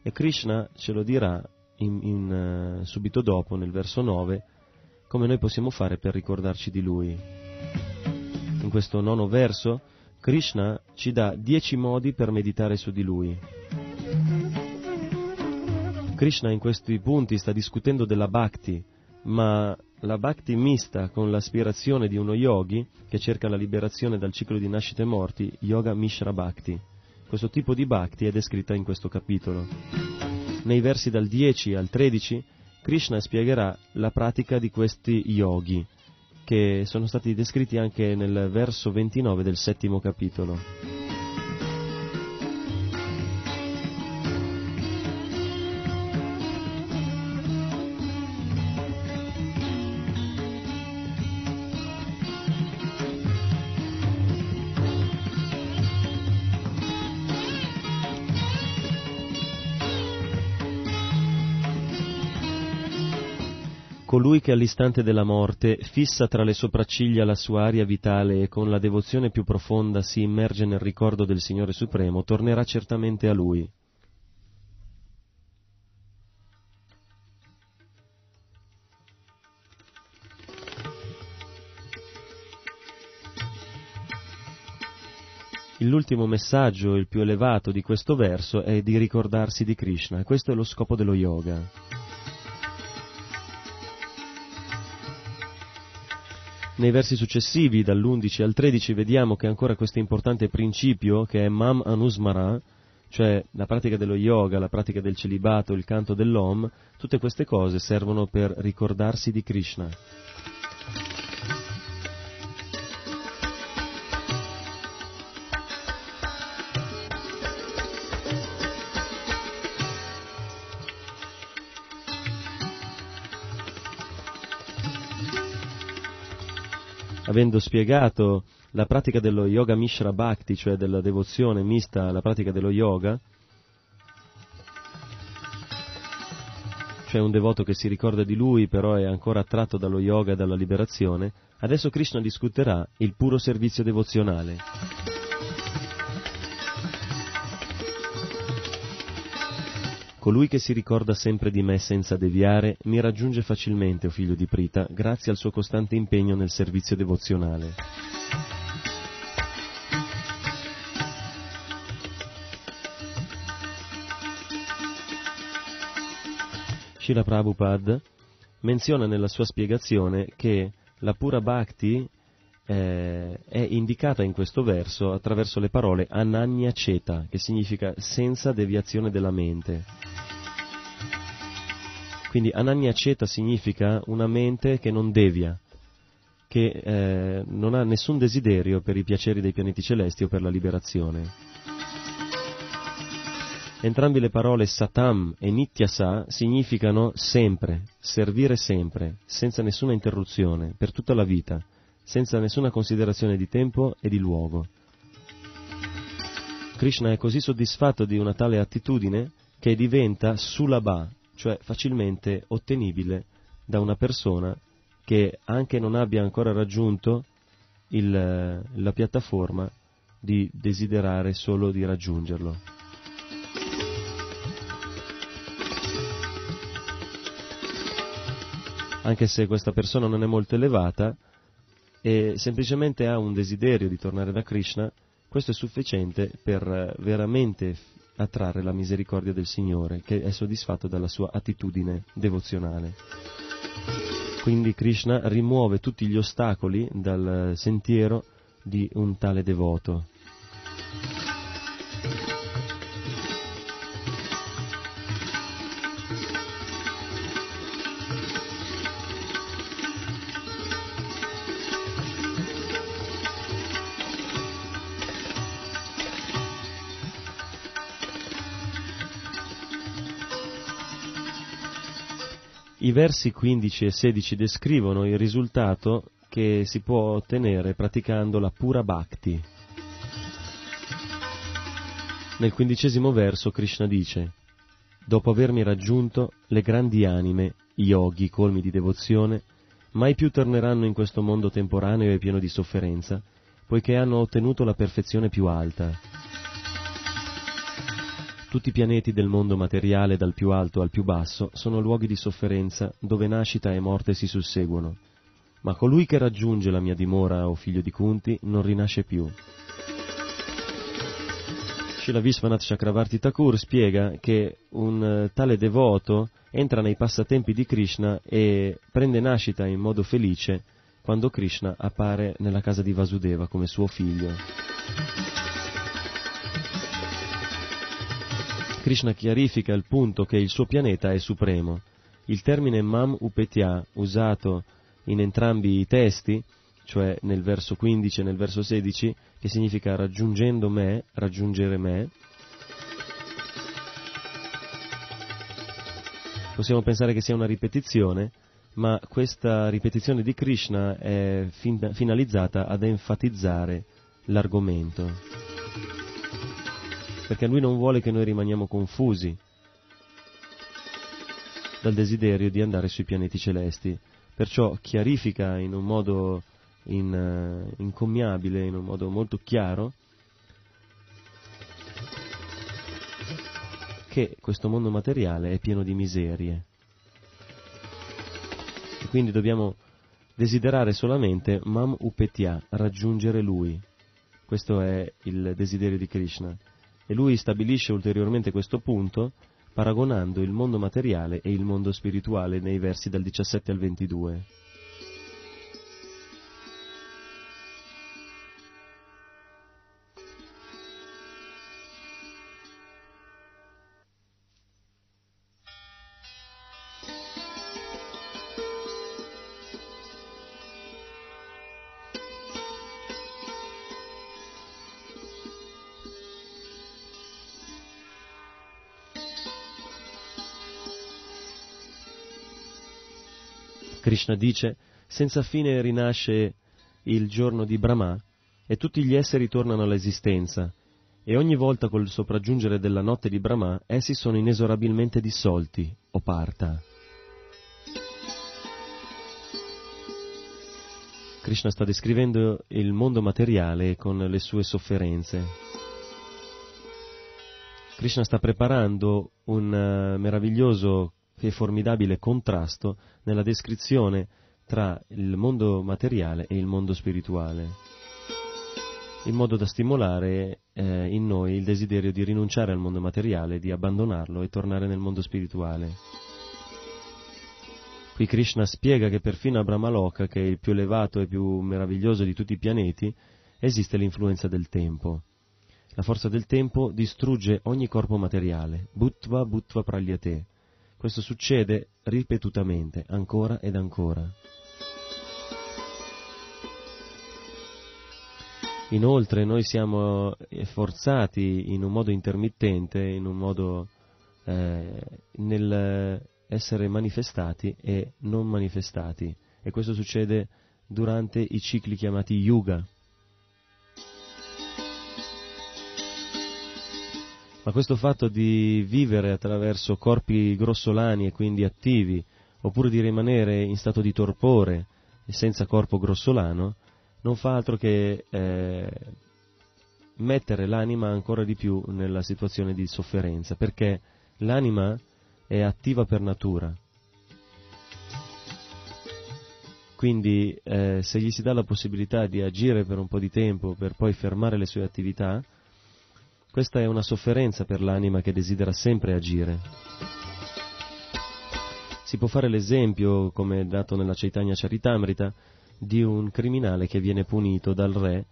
e Krishna ce lo dirà in, in, uh, subito dopo, nel verso 9, come noi possiamo fare per ricordarci di Lui. In questo nono verso Krishna ci dà dieci modi per meditare su di Lui. Krishna in questi punti sta discutendo della bhakti, ma la bhakti mista con l'aspirazione di uno yogi che cerca la liberazione dal ciclo di nascite e morti, yoga mishra bhakti. Questo tipo di bhakti è descritta in questo capitolo. Nei versi dal 10 al 13 Krishna spiegherà la pratica di questi yogi, che sono stati descritti anche nel verso 29 del settimo capitolo. Colui che all'istante della morte fissa tra le sopracciglia la sua aria vitale e con la devozione più profonda si immerge nel ricordo del Signore Supremo, tornerà certamente a Lui. l'ultimo messaggio, il più elevato di questo verso è di ricordarsi di Krishna questo è lo scopo dello yoga. Nei versi successivi, dall'11 al 13, vediamo che ancora questo importante principio, che è Mam Anusmara, cioè la pratica dello yoga, la pratica del celibato, il canto dell'Om, tutte queste cose servono per ricordarsi di Krishna. Avendo spiegato la pratica dello yoga mishra bhakti, cioè della devozione mista alla pratica dello yoga, cioè un devoto che si ricorda di lui però è ancora attratto dallo yoga e dalla liberazione, adesso Krishna discuterà il puro servizio devozionale. Colui che si ricorda sempre di me senza deviare mi raggiunge facilmente, o figlio di Prita, grazie al suo costante impegno nel servizio devozionale. Srila Prabhupada menziona nella sua spiegazione che la pura bhakti eh, è indicata in questo verso attraverso le parole ananya ceta, che significa senza deviazione della mente. Quindi ananya ceta significa una mente che non devia, che eh, non ha nessun desiderio per i piaceri dei pianeti celesti o per la liberazione. Entrambi le parole satam e nityasa significano sempre, servire sempre, senza nessuna interruzione, per tutta la vita senza nessuna considerazione di tempo e di luogo. Krishna è così soddisfatto di una tale attitudine che diventa sulabha, cioè facilmente ottenibile da una persona che anche non abbia ancora raggiunto il, la piattaforma di desiderare solo di raggiungerlo. Anche se questa persona non è molto elevata, e semplicemente ha un desiderio di tornare da Krishna, questo è sufficiente per eh, veramente attrarre la misericordia del Signore, che è soddisfatto dalla sua attitudine devozionale. Quindi Krishna rimuove tutti gli ostacoli dal sentiero di un tale devoto. I versi 15 e 16 descrivono il risultato che si può ottenere praticando la pura bhakti. Nel quindicesimo verso Krishna dice, Dopo avermi raggiunto, le grandi anime, yogi colmi di devozione, mai più torneranno in questo mondo temporaneo e pieno di sofferenza, poiché hanno ottenuto la perfezione più alta. Tutti i pianeti del mondo materiale, dal più alto al più basso, sono luoghi di sofferenza dove nascita e morte si susseguono. Ma colui che raggiunge la mia dimora, o figlio di Kunti, non rinasce più. Srila Vishwanath Chakravarti Thakur spiega che un eh, tale devoto entra nei passatempi di Krishna e prende nascita in modo felice quando Krishna appare nella casa di Vasudeva come suo figlio. Krishna chiarifica il punto che il suo pianeta è supremo. Il termine Mam Upetya, usato in entrambi i testi, cioè nel verso 15 e nel verso 16, che significa raggiungendo me, raggiungere me, possiamo pensare che sia una ripetizione, ma questa ripetizione di Krishna è fin- finalizzata ad enfatizzare l'argomento perché lui non vuole che noi rimaniamo confusi dal desiderio di andare sui pianeti celesti. Perciò chiarifica in un modo in, uh, incommiabile, in un modo molto chiaro, che questo mondo materiale è pieno di miserie. E quindi dobbiamo desiderare solamente Mam Upetya, raggiungere lui. Questo è il desiderio di Krishna. E lui stabilisce ulteriormente questo punto paragonando il mondo materiale e il mondo spirituale nei versi dal 17 al 22. Krishna dice, senza fine rinasce il giorno di Brahma e tutti gli esseri tornano all'esistenza e ogni volta col sopraggiungere della notte di Brahma essi sono inesorabilmente dissolti o parta. Krishna sta descrivendo il mondo materiale con le sue sofferenze. Krishna sta preparando un uh, meraviglioso e formidabile contrasto nella descrizione tra il mondo materiale e il mondo spirituale, in modo da stimolare eh, in noi il desiderio di rinunciare al mondo materiale, di abbandonarlo e tornare nel mondo spirituale. Qui Krishna spiega che perfino a Brahmaloka, che è il più elevato e più meraviglioso di tutti i pianeti, esiste l'influenza del tempo. La forza del tempo distrugge ogni corpo materiale, bhuttva bhuttva pralyate. Questo succede ripetutamente, ancora ed ancora. Inoltre noi siamo forzati in un modo intermittente, in un modo eh, nel essere manifestati e non manifestati e questo succede durante i cicli chiamati yuga. Ma questo fatto di vivere attraverso corpi grossolani e quindi attivi, oppure di rimanere in stato di torpore e senza corpo grossolano, non fa altro che eh, mettere l'anima ancora di più nella situazione di sofferenza, perché l'anima è attiva per natura. Quindi eh, se gli si dà la possibilità di agire per un po' di tempo per poi fermare le sue attività, questa è una sofferenza per l'anima che desidera sempre agire. Si può fare l'esempio, come dato nella Chaitanya Charitamrita, di un criminale che viene punito dal re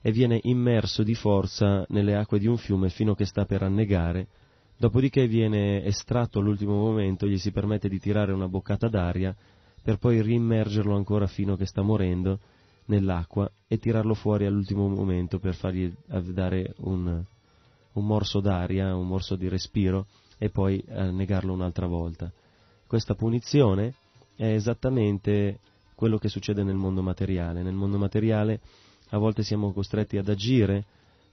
e viene immerso di forza nelle acque di un fiume fino a che sta per annegare, dopodiché viene estratto all'ultimo momento, gli si permette di tirare una boccata d'aria per poi riimmergerlo ancora fino a che sta morendo nell'acqua e tirarlo fuori all'ultimo momento per fargli dare un, un morso d'aria, un morso di respiro e poi annegarlo un'altra volta. Questa punizione è esattamente quello che succede nel mondo materiale. Nel mondo materiale a volte siamo costretti ad agire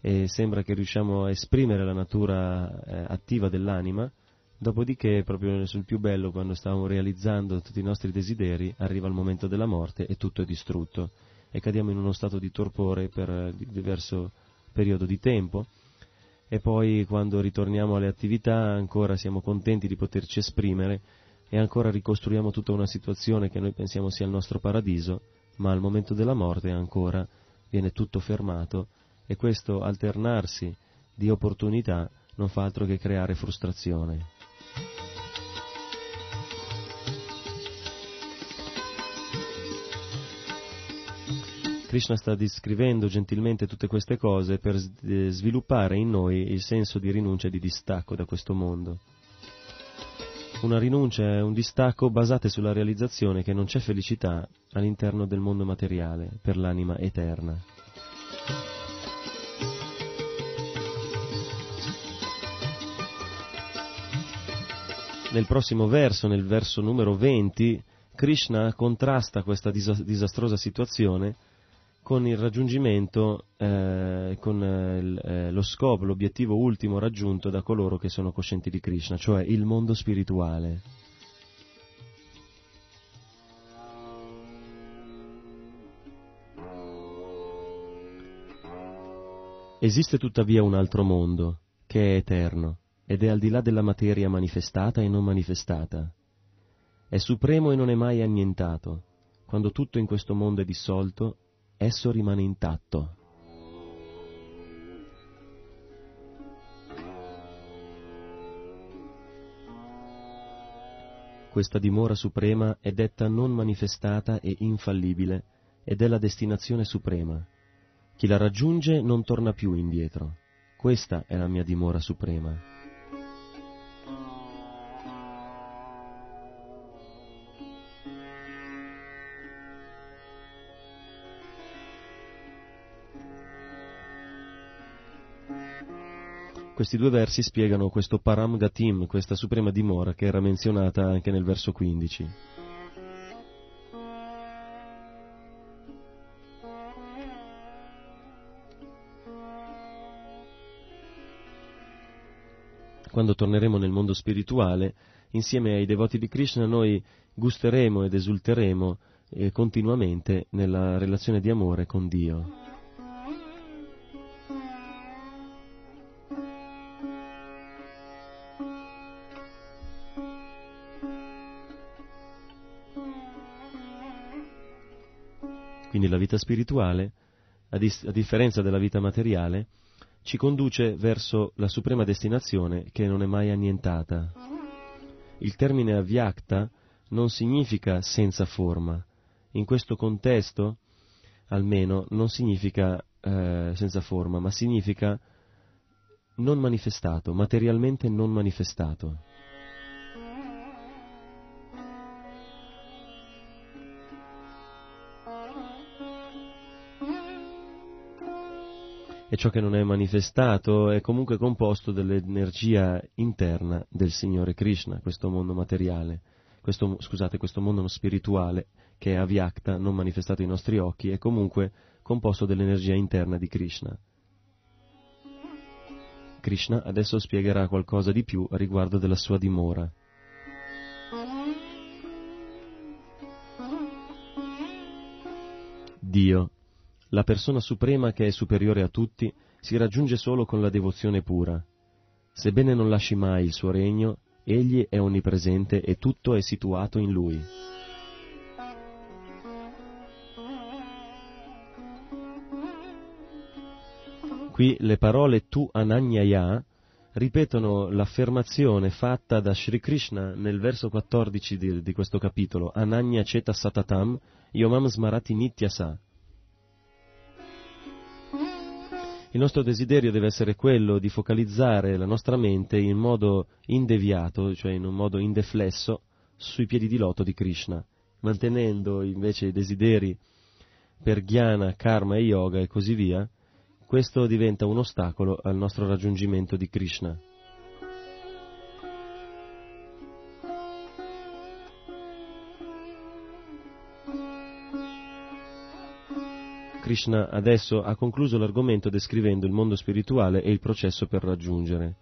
e sembra che riusciamo a esprimere la natura eh, attiva dell'anima, dopodiché proprio sul più bello quando stavamo realizzando tutti i nostri desideri arriva il momento della morte e tutto è distrutto e cadiamo in uno stato di torpore per diverso periodo di tempo e poi quando ritorniamo alle attività ancora siamo contenti di poterci esprimere e ancora ricostruiamo tutta una situazione che noi pensiamo sia il nostro paradiso, ma al momento della morte ancora viene tutto fermato e questo alternarsi di opportunità non fa altro che creare frustrazione. Krishna sta descrivendo gentilmente tutte queste cose per sviluppare in noi il senso di rinuncia e di distacco da questo mondo una rinuncia e un distacco basate sulla realizzazione che non c'è felicità all'interno del mondo materiale per l'anima eterna. Nel prossimo verso, nel verso numero 20, Krishna contrasta questa disastrosa situazione con il raggiungimento, eh, con eh, lo scopo, l'obiettivo ultimo raggiunto da coloro che sono coscienti di Krishna, cioè il mondo spirituale. Esiste tuttavia un altro mondo, che è eterno, ed è al di là della materia manifestata e non manifestata. È supremo e non è mai annientato. Quando tutto in questo mondo è dissolto, esso rimane intatto. Questa dimora suprema è detta non manifestata e infallibile ed è la destinazione suprema. Chi la raggiunge non torna più indietro. Questa è la mia dimora suprema. Questi due versi spiegano questo Param Gatim, questa suprema dimora che era menzionata anche nel verso 15. Quando torneremo nel mondo spirituale, insieme ai devoti di Krishna, noi gusteremo ed esulteremo eh, continuamente nella relazione di amore con Dio. La vita spirituale, a, dis- a, differenza della vita materiale, ci conduce verso la suprema destinazione che non è mai annientata. Il termine avyakta non significa senza forma. In questo contesto, almeno, non significa eh, senza forma, ma significa non manifestato, materialmente non manifestato. E ciò che non è manifestato è comunque composto dall'energia interna del Signore Krishna, questo mondo materiale, questo, scusate, questo mondo spirituale che è avyakta, non manifestato ai nostri occhi, è comunque composto dell'energia interna di Krishna. Krishna adesso spiegherà qualcosa di più riguardo della sua dimora. Dio la persona suprema che è superiore a tutti si raggiunge solo con la devozione pura. Sebbene non lasci mai il suo regno, egli è onnipresente e tutto è situato in lui. Qui le parole tu ananyaya ripetono l'affermazione fatta da Sri Krishna nel verso 14 di, di questo capitolo, Ananya Cheta Satatam Yomam Smarati Nityasa. Il nostro desiderio deve essere quello di focalizzare la nostra mente in modo indeviato, cioè in un modo indeflesso, sui piedi di loto di Krishna, mantenendo invece i desideri per jnana, karma e yoga e così via, questo diventa un ostacolo al nostro raggiungimento di Krishna. Krishna adesso ha concluso l'argomento descrivendo il mondo spirituale e il processo per raggiungere.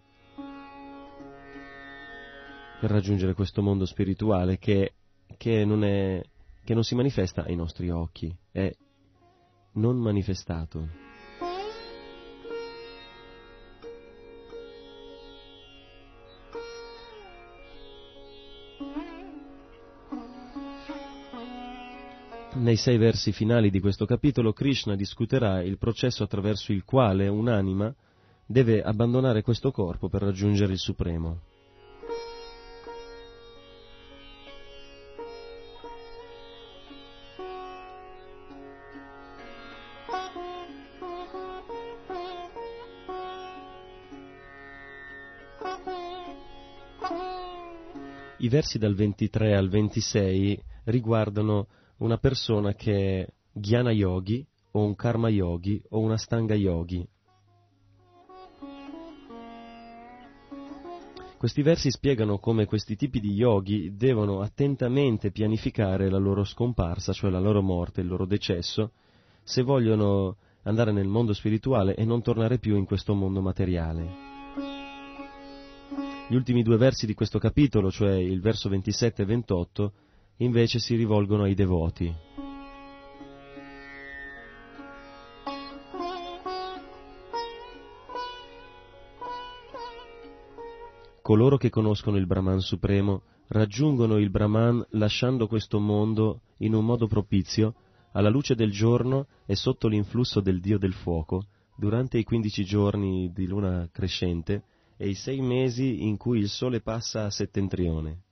Per raggiungere questo mondo spirituale che, che, non, è, che non si manifesta ai nostri occhi, è non manifestato. Nei sei versi finali di questo capitolo Krishna discuterà il processo attraverso il quale un'anima deve abbandonare questo corpo per raggiungere il Supremo. I versi dal 23 al 26 riguardano una persona che è Jnana Yogi o un Karma Yogi o una Stanga Yogi. Questi versi spiegano come questi tipi di yogi devono attentamente pianificare la loro scomparsa, cioè la loro morte, il loro decesso, se vogliono andare nel mondo spirituale e non tornare più in questo mondo materiale. Gli ultimi due versi di questo capitolo, cioè il verso 27 e 28, invece si rivolgono ai devoti. Coloro che conoscono il Brahman Supremo raggiungono il Brahman lasciando questo mondo in un modo propizio, alla luce del giorno e sotto l'influsso del Dio del fuoco, durante i quindici giorni di luna crescente e i sei mesi in cui il sole passa a settentrione.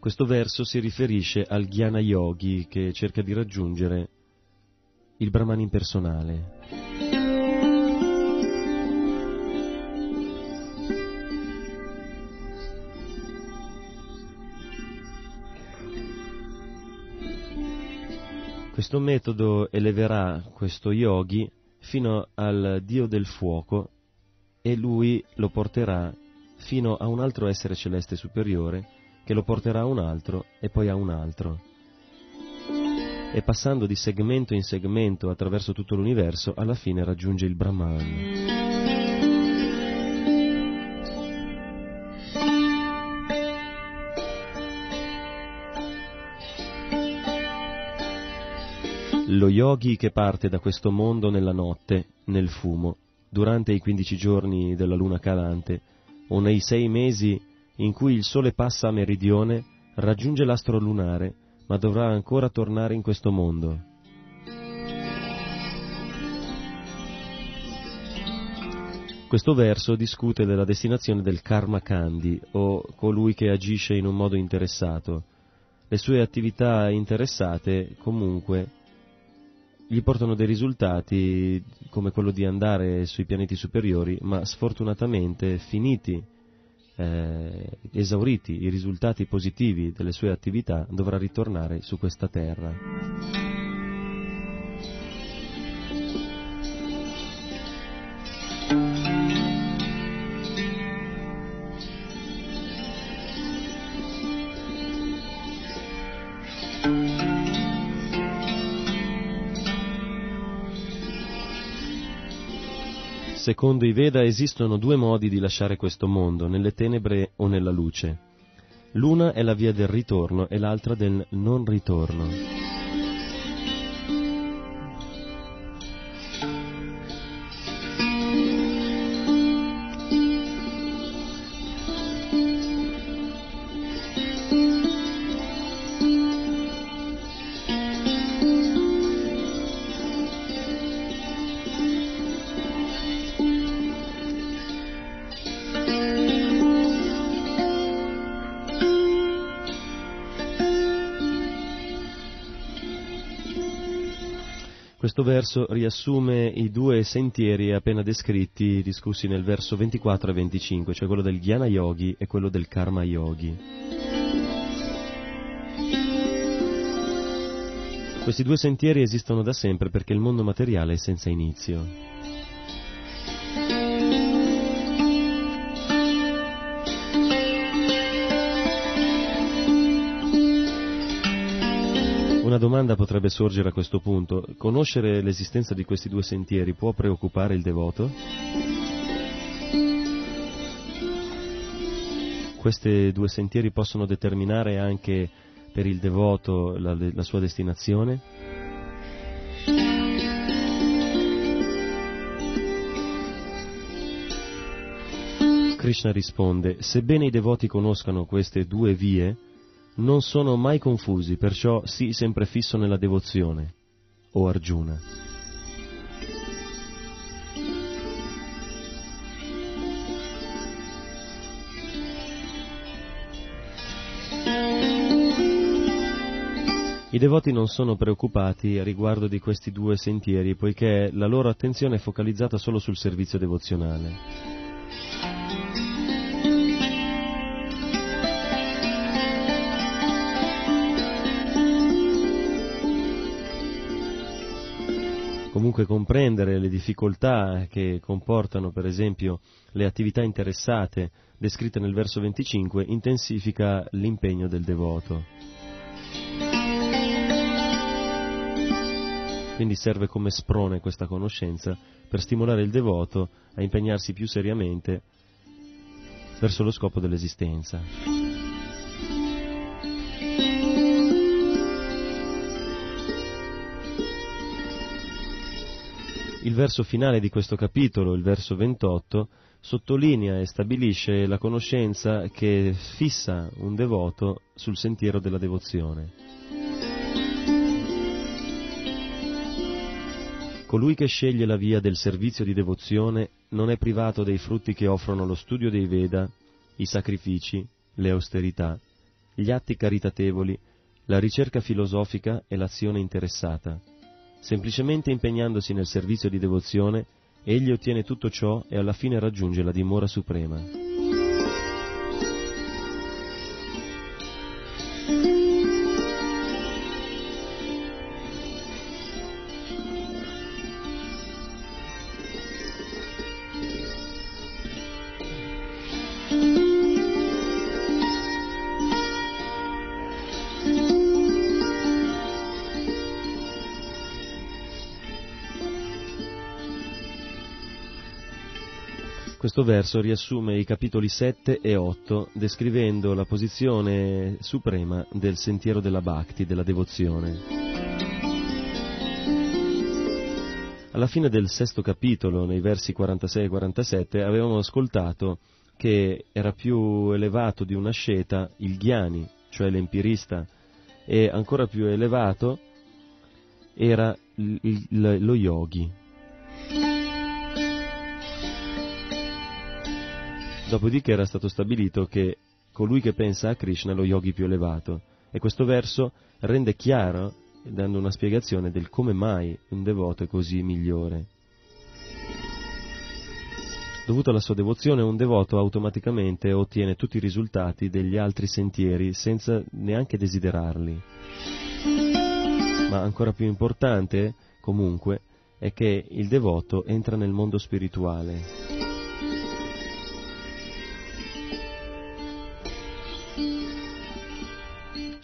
Questo verso si riferisce al Jnana Yogi che cerca di raggiungere il Brahman impersonale. Questo metodo eleverà questo yogi fino al dio del fuoco e lui lo porterà fino a un altro essere celeste superiore che lo porterà a un altro e poi a un altro. E passando di segmento in segmento attraverso tutto l'universo, alla fine raggiunge il Brahman. Lo yogi che parte da questo mondo nella notte, nel fumo, durante i quindici giorni della luna calante, o nei sei mesi in cui il sole passa a meridione, raggiunge l'astro lunare, ma dovrà ancora tornare in questo mondo. Questo verso discute della destinazione del karma kandi, o colui che agisce in un modo interessato. Le sue attività interessate, comunque, gli portano dei risultati come quello di andare sui pianeti superiori, ma sfortunatamente finiti, eh, esauriti i risultati positivi delle sue attività, dovrà ritornare su questa terra. Secondo i Veda esistono due modi di lasciare questo mondo, nelle tenebre o nella luce. L'una è la via del ritorno e l'altra del non ritorno. Questo verso riassume i due sentieri appena descritti, discussi nel verso 24 e 25, cioè quello del Jnana Yogi e quello del Karma Yogi. Questi due sentieri esistono da sempre perché il mondo materiale è senza inizio. Una domanda potrebbe sorgere a questo punto. Conoscere l'esistenza di questi due sentieri può preoccupare il devoto? Questi due sentieri possono determinare anche per il devoto la, la sua destinazione? Krishna risponde, sebbene i devoti conoscano queste due vie, non sono mai confusi, perciò sii sempre fisso nella devozione, o Arjuna. I devoti non sono preoccupati riguardo di questi due sentieri, poiché la loro attenzione è focalizzata solo sul servizio devozionale. Comunque comprendere le difficoltà che comportano per esempio le attività interessate descritte nel verso 25 intensifica l'impegno del devoto. Quindi serve come sprone questa conoscenza per stimolare il devoto a impegnarsi più seriamente verso lo scopo dell'esistenza. Il verso finale di questo capitolo, il verso 28, sottolinea e stabilisce la conoscenza che fissa un devoto sul sentiero della devozione. Colui che sceglie la via del servizio di devozione non è privato dei frutti che offrono lo studio dei Veda, i sacrifici, le austerità, gli atti caritatevoli, la ricerca filosofica e l'azione interessata. Semplicemente impegnandosi nel servizio di devozione, egli ottiene tutto ciò e alla fine raggiunge la dimora suprema. Questo verso riassume i capitoli 7 e 8 descrivendo la posizione suprema del sentiero della bhakti, della devozione. Alla fine del sesto capitolo, nei versi 46 e 47, avevamo ascoltato che era più elevato di una sceta il ghiani, cioè l'empirista, e ancora più elevato era lo yogi, Dopodiché era stato stabilito che colui che pensa a Krishna è lo yogi più elevato e questo verso rende chiaro, dando una spiegazione del come mai un devoto è così migliore. Dovuto alla sua devozione, un devoto automaticamente ottiene tutti i risultati degli altri sentieri senza neanche desiderarli. Ma ancora più importante, comunque, è che il devoto entra nel mondo spirituale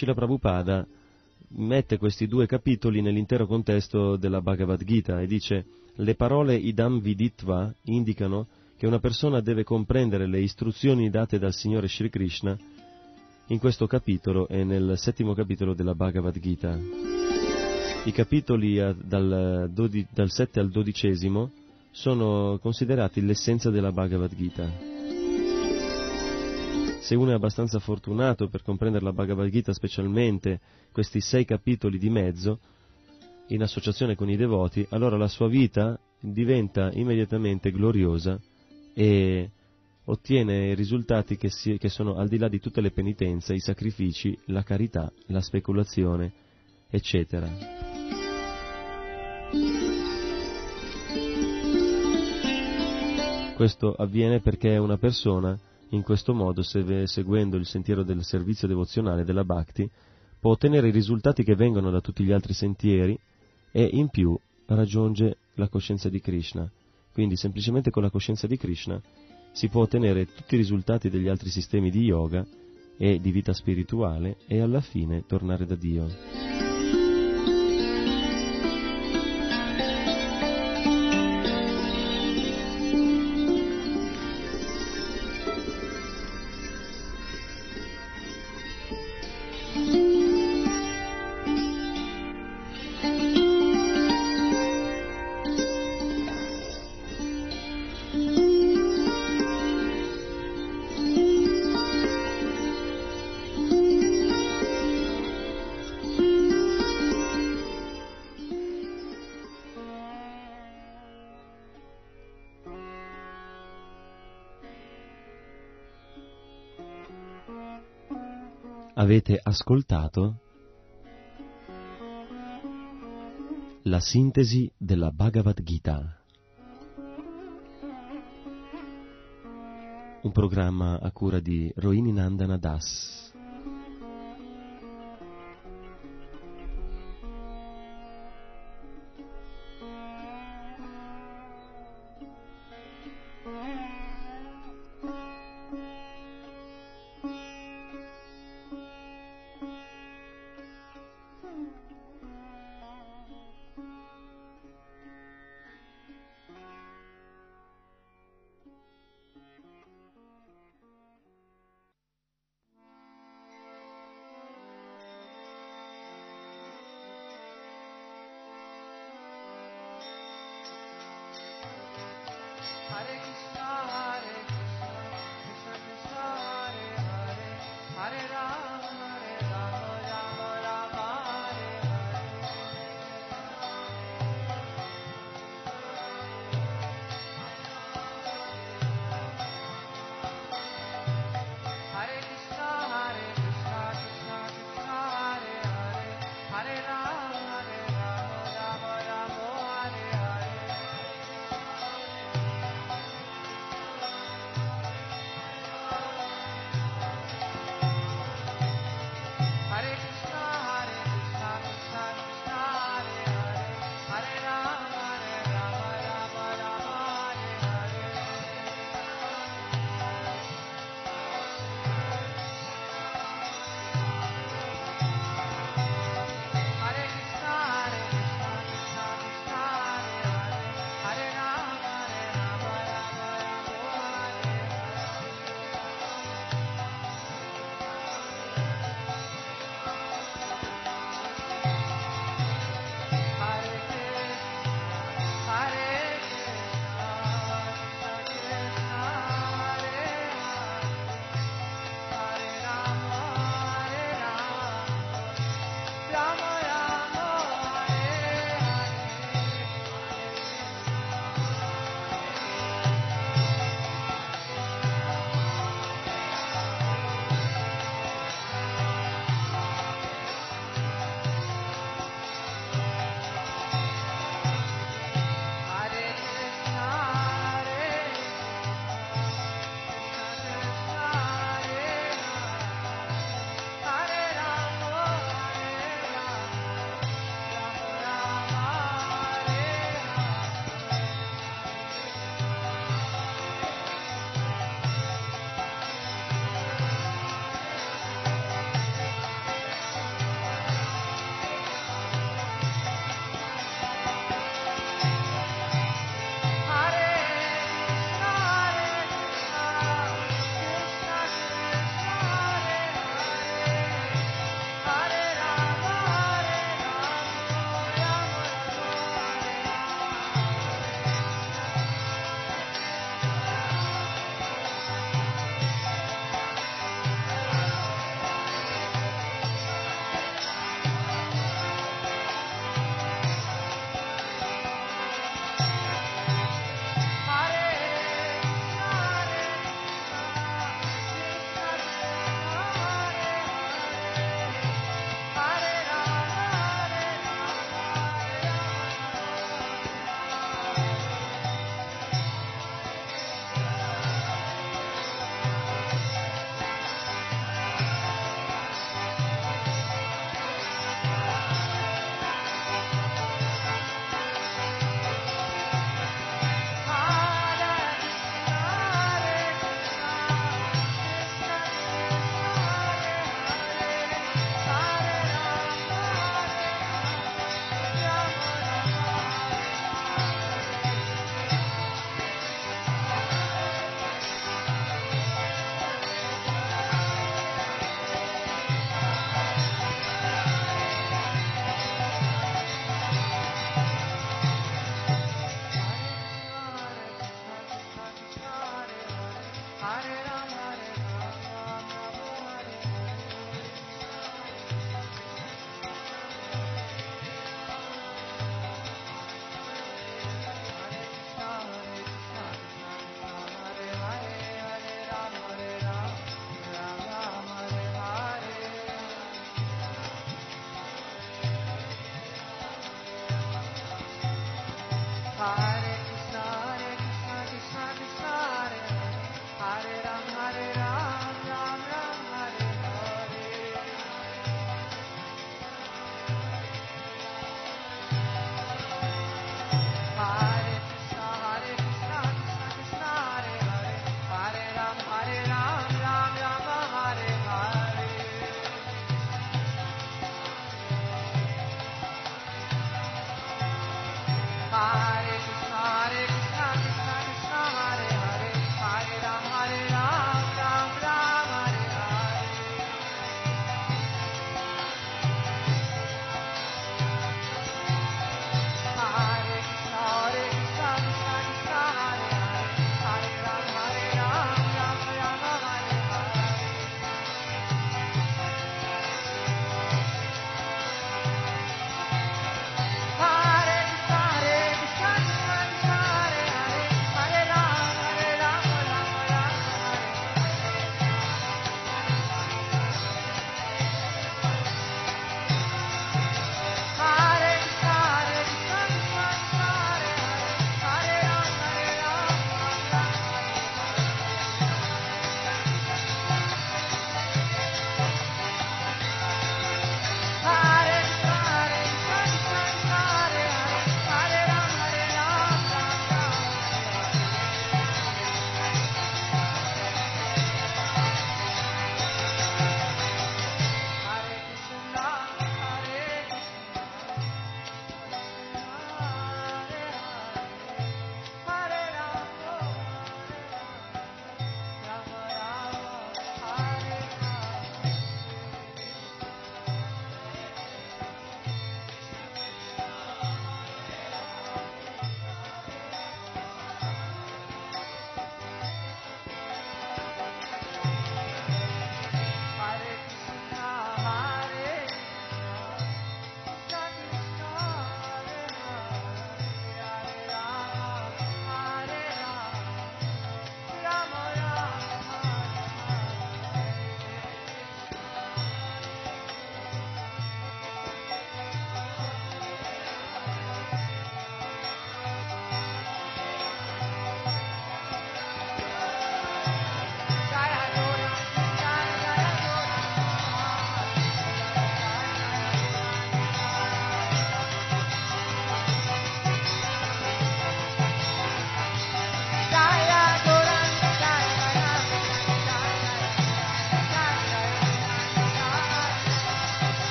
Srila Prabhupada mette questi due capitoli nell'intero contesto della Bhagavad Gita e dice le parole idam viditva indicano che una persona deve comprendere le istruzioni date dal Signore Sri Krishna in questo capitolo e nel settimo capitolo della Bhagavad Gita. I capitoli dal, dal 7 al 12 sono considerati l'essenza della Bhagavad Gita se uno è abbastanza fortunato per comprendere la Bhagavad Gita specialmente questi sei capitoli di mezzo, in associazione con i devoti, allora la sua vita diventa immediatamente gloriosa e ottiene risultati che, si, che sono al di là di tutte le penitenze, i sacrifici, la carità, la speculazione, eccetera. Questo avviene perché una persona in questo modo, seguendo il sentiero del servizio devozionale della Bhakti, può ottenere i risultati che vengono da tutti gli altri sentieri e in più raggiunge la coscienza di Krishna. Quindi semplicemente con la coscienza di Krishna si può ottenere tutti i risultati degli altri sistemi di yoga e di vita spirituale e alla fine tornare da Dio. Avete ascoltato la sintesi della Bhagavad Gita, un programma a cura di Rohini Nandana Das.